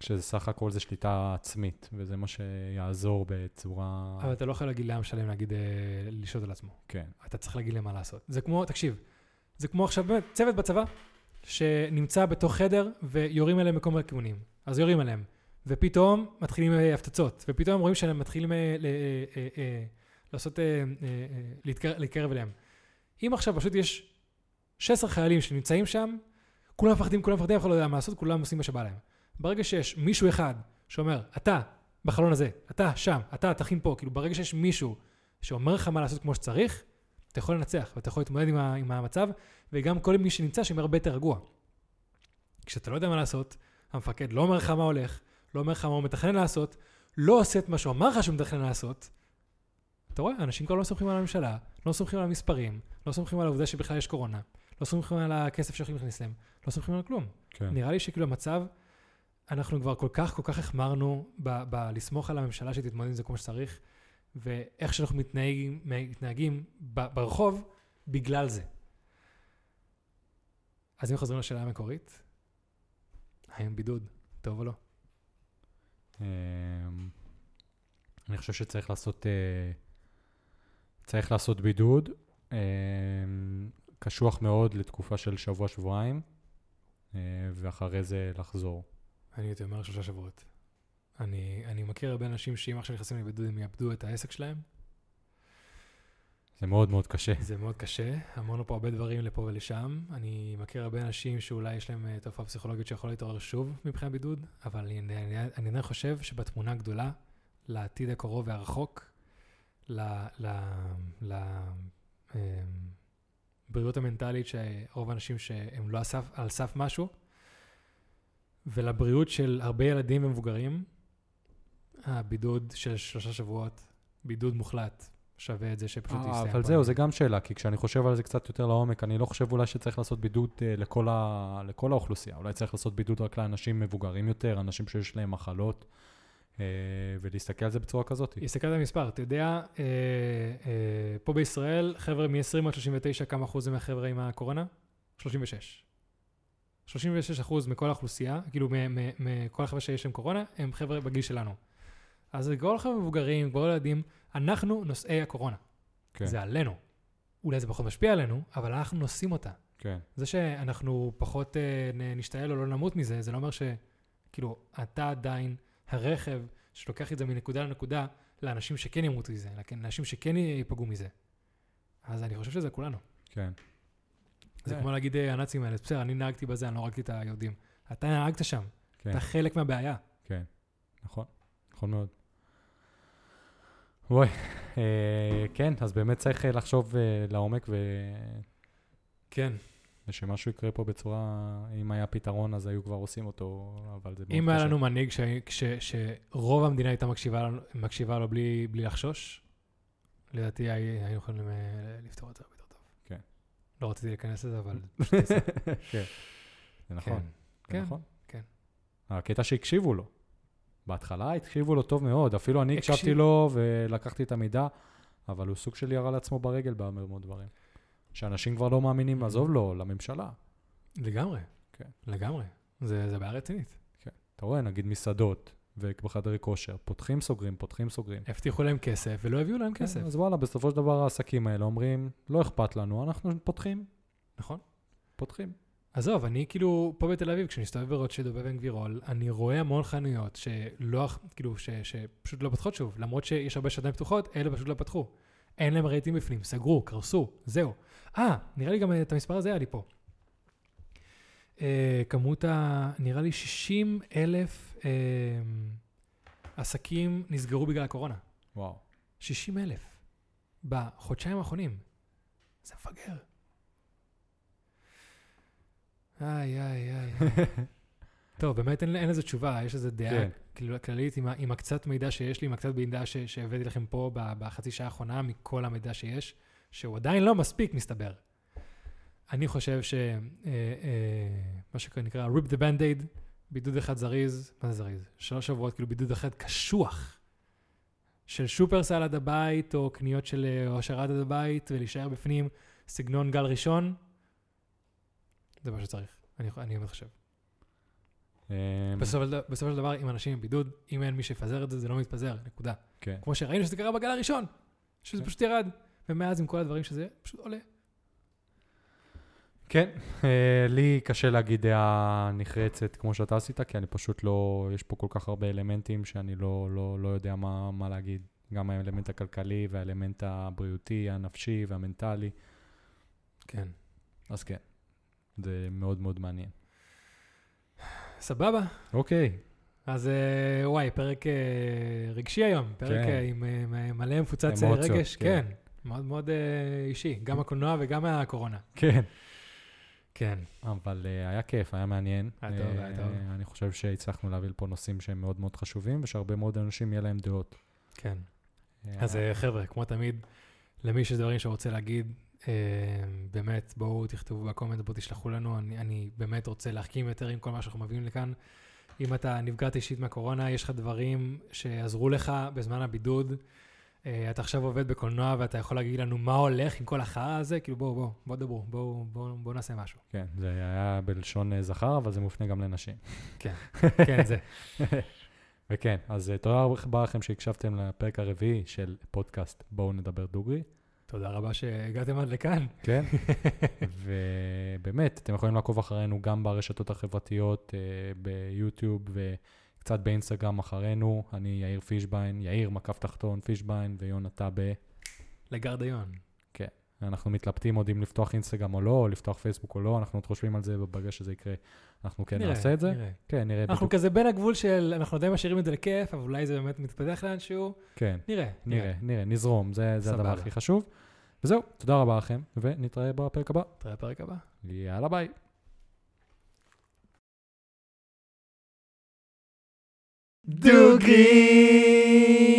שזה סך הכל זה שליטה עצמית, וזה מה שיעזור בצורה... אבל אתה לא יכול להגיד לעם שלם להגיד, אה, לשלוט על עצמו. כן. אתה צריך להגיד להם מה לעשות. זה כמו, תקשיב, זה כמו עכשיו באמת צוות בצבא, שנמצא בתוך חדר ויורים עליהם מכל מיני כיוונים. אז יורים עליהם, ופתאום מתחילים אה, הפצצות, ופתאום רואים שהם מתחילים אה, אה, לעשות, להתקר- להתקרב אליהם. אם עכשיו פשוט יש 16 חיילים שנמצאים שם, כולם מפחדים, כולם מפחדים, אף אחד לא יודע מה לעשות, כולם עושים מה שבא להם. ברגע שיש מישהו אחד שאומר, אתה בחלון הזה, אתה שם, אתה תכין פה, כאילו ברגע שיש מישהו שאומר לך מה לעשות כמו שצריך, אתה יכול לנצח, ואתה יכול להתמודד עם, ה, עם המצב, וגם כל מי שנמצא שם הרבה יותר רגוע. כשאתה לא יודע מה לעשות, המפקד לא אומר לך מה הולך, לא אומר לך מה הוא מתכנן לעשות, לא עושה את מה שהוא אמר לך שהוא מתכנן לעשות, אתה רואה, אנשים כבר לא סומכים על הממשלה, לא סומכים על המספרים, לא סומכים על העובדה שבכלל יש קורונה, לא סומכים על הכסף שהולכים להכניס להם, לא סומכים על כלום. כן. נראה לי שכאילו המצב, אנחנו כבר כל כך, כל כך החמרנו בלסמוך על הממשלה שתתמודד עם זה כמו שצריך, ואיך שאנחנו מתנהגים, מתנהגים ברחוב בגלל זה. אז אם חוזרים לשאלה המקורית, האם בידוד טוב או לא? אמ, אני חושב שצריך לעשות, אה, צריך לעשות בידוד, אמ, קשוח מאוד לתקופה של שבוע-שבועיים, אה, ואחרי זה לחזור. אני הייתי אומר שלושה שבועות. אני, אני מכיר הרבה אנשים שאם עכשיו נכנסים לבידוד הם יאבדו את העסק שלהם. זה מאוד מאוד קשה. זה מאוד קשה. אמרנו פה הרבה דברים לפה ולשם. אני מכיר הרבה אנשים שאולי יש להם אה, תופעה פסיכולוגית שיכולה להתעורר שוב מבחינת בידוד, אבל אני, עדיין חושב שבתמונה הגדולה, לעתיד הקרוב והרחוק, ל... ל, ל אמ, המנטלית שרוב האנשים שהם לא על סף משהו, ולבריאות של הרבה ילדים ומבוגרים, הבידוד של שלושה שבועות, בידוד מוחלט, שווה את זה שפשוט אה, יסתיים. אבל. זהו, זה גם שאלה, כי כשאני חושב על זה קצת יותר לעומק, אני לא חושב אולי שצריך לעשות בידוד אה, לכל, ה... לכל האוכלוסייה. אולי צריך לעשות בידוד רק לאנשים מבוגרים יותר, אנשים שיש להם מחלות, אה, ולהסתכל על זה בצורה כזאת. הסתכלת על המספר, אתה יודע, פה בישראל, חבר'ה מ-20 עד 39, כמה אחוז זה מהחבר'ה עם הקורונה? 36. 36 אחוז מכל האוכלוסייה, כאילו מכל החבר'ה שיש להם קורונה, הם חבר'ה בגיל שלנו. אז זה כל החבר'ה מבוגרים, כל ילדים, אנחנו נושאי הקורונה. כן, זה עלינו. אולי זה פחות משפיע עלינו, אבל אנחנו נושאים אותה. כן, זה שאנחנו פחות אה, נשתעל או לא נמות מזה, זה לא אומר ש... כאילו, אתה עדיין הרכב שלוקח את זה מנקודה לנקודה לאנשים שכן ימותו מזה, לאנשים שכן ייפגעו מזה. אז אני חושב שזה כולנו. כן. זה כן. כמו להגיד אה, הנאצים האלה, בסדר, אני נהגתי בזה, אני לא הרגתי את היהודים. אתה נהגת שם, כן. אתה חלק מהבעיה. כן, נכון, נכון מאוד. וואי, אה, כן, אז באמת צריך אה, לחשוב אה, לעומק ו... כן. ושמשהו יקרה פה בצורה, אם היה פתרון אז היו כבר עושים אותו, אבל זה מאוד אם היה קשה. לנו מנהיג ש- כש- שרוב המדינה הייתה מקשיבה מקשיבה לו בלי בלי לחשוש, לדעתי הי- היינו יכולים אה, לפתור את זה הרבה יותר טוב. כן. לא רציתי להיכנס לזה, אבל... כן, זה נכון, כן, זה כן, נכון. כן. הקטע שהקשיבו לו. בהתחלה הקשיבו לו טוב מאוד, אפילו אני הקשיב- הקשבתי לו ולקחתי את המידע, אבל הוא סוג של ירה לעצמו ברגל בהרבה מאוד דברים. שאנשים כבר לא מאמינים, Mhm. עזוב לו, לממשלה. לגמרי. כן. לגמרי. זה זה בעיה רצינית. אתה רואה, נגיד מסעדות ובחדרי כושר, פותחים, סוגרים, פותחים, סוגרים. הבטיחו להם כסף ולא הביאו להם כסף. כן, אז וואלה, בסופו של דבר העסקים האלה אומרים, לא אכפת לנו, אנחנו פותחים, נכון? פותחים. עזוב, אני כאילו, פה בתל אביב, כשאני מסתובב ברוטשילד או בבן גבירול, אני רואה המון חנויות שלא, כאילו, ש, שפשוט לא פותחות שוב. למרות שיש הרבה שעדיין פתוחות, אלה פשוט לא פתחו. אין להם רהיטים בפנים, סגרו, קרסו, זהו. אה, נראה לי גם את המספר הזה היה לי פה. אה, כמות ה... נראה לי 60 אלף אה, עסקים נסגרו בגלל הקורונה. וואו. 60 אלף. בחודשיים האחרונים. זה מפגר. איי, איי, איי. טוב, באמת אין, אין לזה תשובה, יש איזו דעה כן. כאילו, כללית עם, עם הקצת מידע שיש לי, עם הקצת מידע ש, שהבאתי לכם פה ב- בחצי שעה האחרונה, מכל המידע שיש, שהוא עדיין לא מספיק, מסתבר. אני חושב ש... אה, אה, מה שנקרא rip the band-aid, בידוד אחד זריז, מה זה זריז? שלוש שבועות, כאילו בידוד אחד קשוח. של שופרסל עד הבית, או קניות של אה, אושר עד הבית, ולהישאר בפנים, סגנון גל ראשון, זה מה שצריך, אני, אני חושב. אמ, בסופו של, בסופו של דבר, אם אנשים עם בידוד, אם אין מי שיפזר את זה, זה לא מתפזר, נקודה. כן. כמו שראינו שזה קרה בגל הראשון, שזה כן. פשוט ירד. ומאז עם כל הדברים שזה, פשוט עולה. כן, אה, לי קשה להגיד דעה נחרצת כמו שאתה עשית, כי אני פשוט לא, יש פה כל כך הרבה אלמנטים שאני לא, לא, לא יודע מה, מה להגיד. גם האלמנט הכלכלי והאלמנט הבריאותי, הנפשי והמנטלי. כן. אז כן, זה מאוד מאוד מעניין. סבבה. אוקיי, אז אה, וואי, פרק אה, רגשי היום. פרק כן. אה, עם מלא מפוצץ אמוציות, רגש. כן. כן. מאוד מאוד אישי, גם הקולנוע וגם הקורונה. כן. כן, אבל uh, היה כיף, היה מעניין. היה טוב, היה טוב. אני חושב שהצלחנו להביא לפה נושאים שהם מאוד מאוד חשובים, ושהרבה מאוד אנשים יהיה להם דעות. כן. אז חבר'ה, כמו תמיד, למי שיש דברים שרוצה להגיד, באמת, בואו תכתבו בקומנט, בואו תשלחו לנו, אני, אני באמת רוצה להחכים יותר עם כל מה שאנחנו מביאים לכאן. אם אתה נפגעת אישית מהקורונה, יש לך דברים שעזרו לך בזמן הבידוד, אה, אתה עכשיו עובד בקולנוע ואתה יכול להגיד לנו מה הולך עם כל החרא הזה, כאילו בואו, בואו, בואו דברו, בואו בוא, בוא נעשה משהו. כן, זה היה בלשון אה, זכר, אבל זה מופנה גם לנשים. כן, זה. וכן, אז אה, תודה רבה לכם שהקשבתם לפרק הרביעי של פודקאסט בואו נדבר דוגרי. תודה רבה שהגעתם עד לכאן. כן, ובאמת, אתם יכולים לעקוב אחרינו גם ברשתות החברתיות, אה, ביוטיוב וקצת באינסטגרם אחרינו. אני יאיר פישביין, יאיר מקף תחתון פישביין ויונה טאבה. לגרדיון. אנחנו מתלבטים עוד אם לפתוח אינסטגרם או לא, או לפתוח פייסבוק או לא, אנחנו עוד חושבים על זה, וברגע שזה יקרה, אנחנו כן נראה, נעשה את זה. נראה. כן, נראה אנחנו בדיוק. כזה בין הגבול של, אנחנו עדיין משאירים את זה לכיף, אבל אולי זה באמת מתפתח לאנשהו. כן, נראה, נראה, נראה, נזרום, זה זה הדבר. הכי חשוב. וזהו, תודה רבה לכם, ונתראה בפרק הבא. נתראה בפרק הבא. יאללה ביי. דוגרי!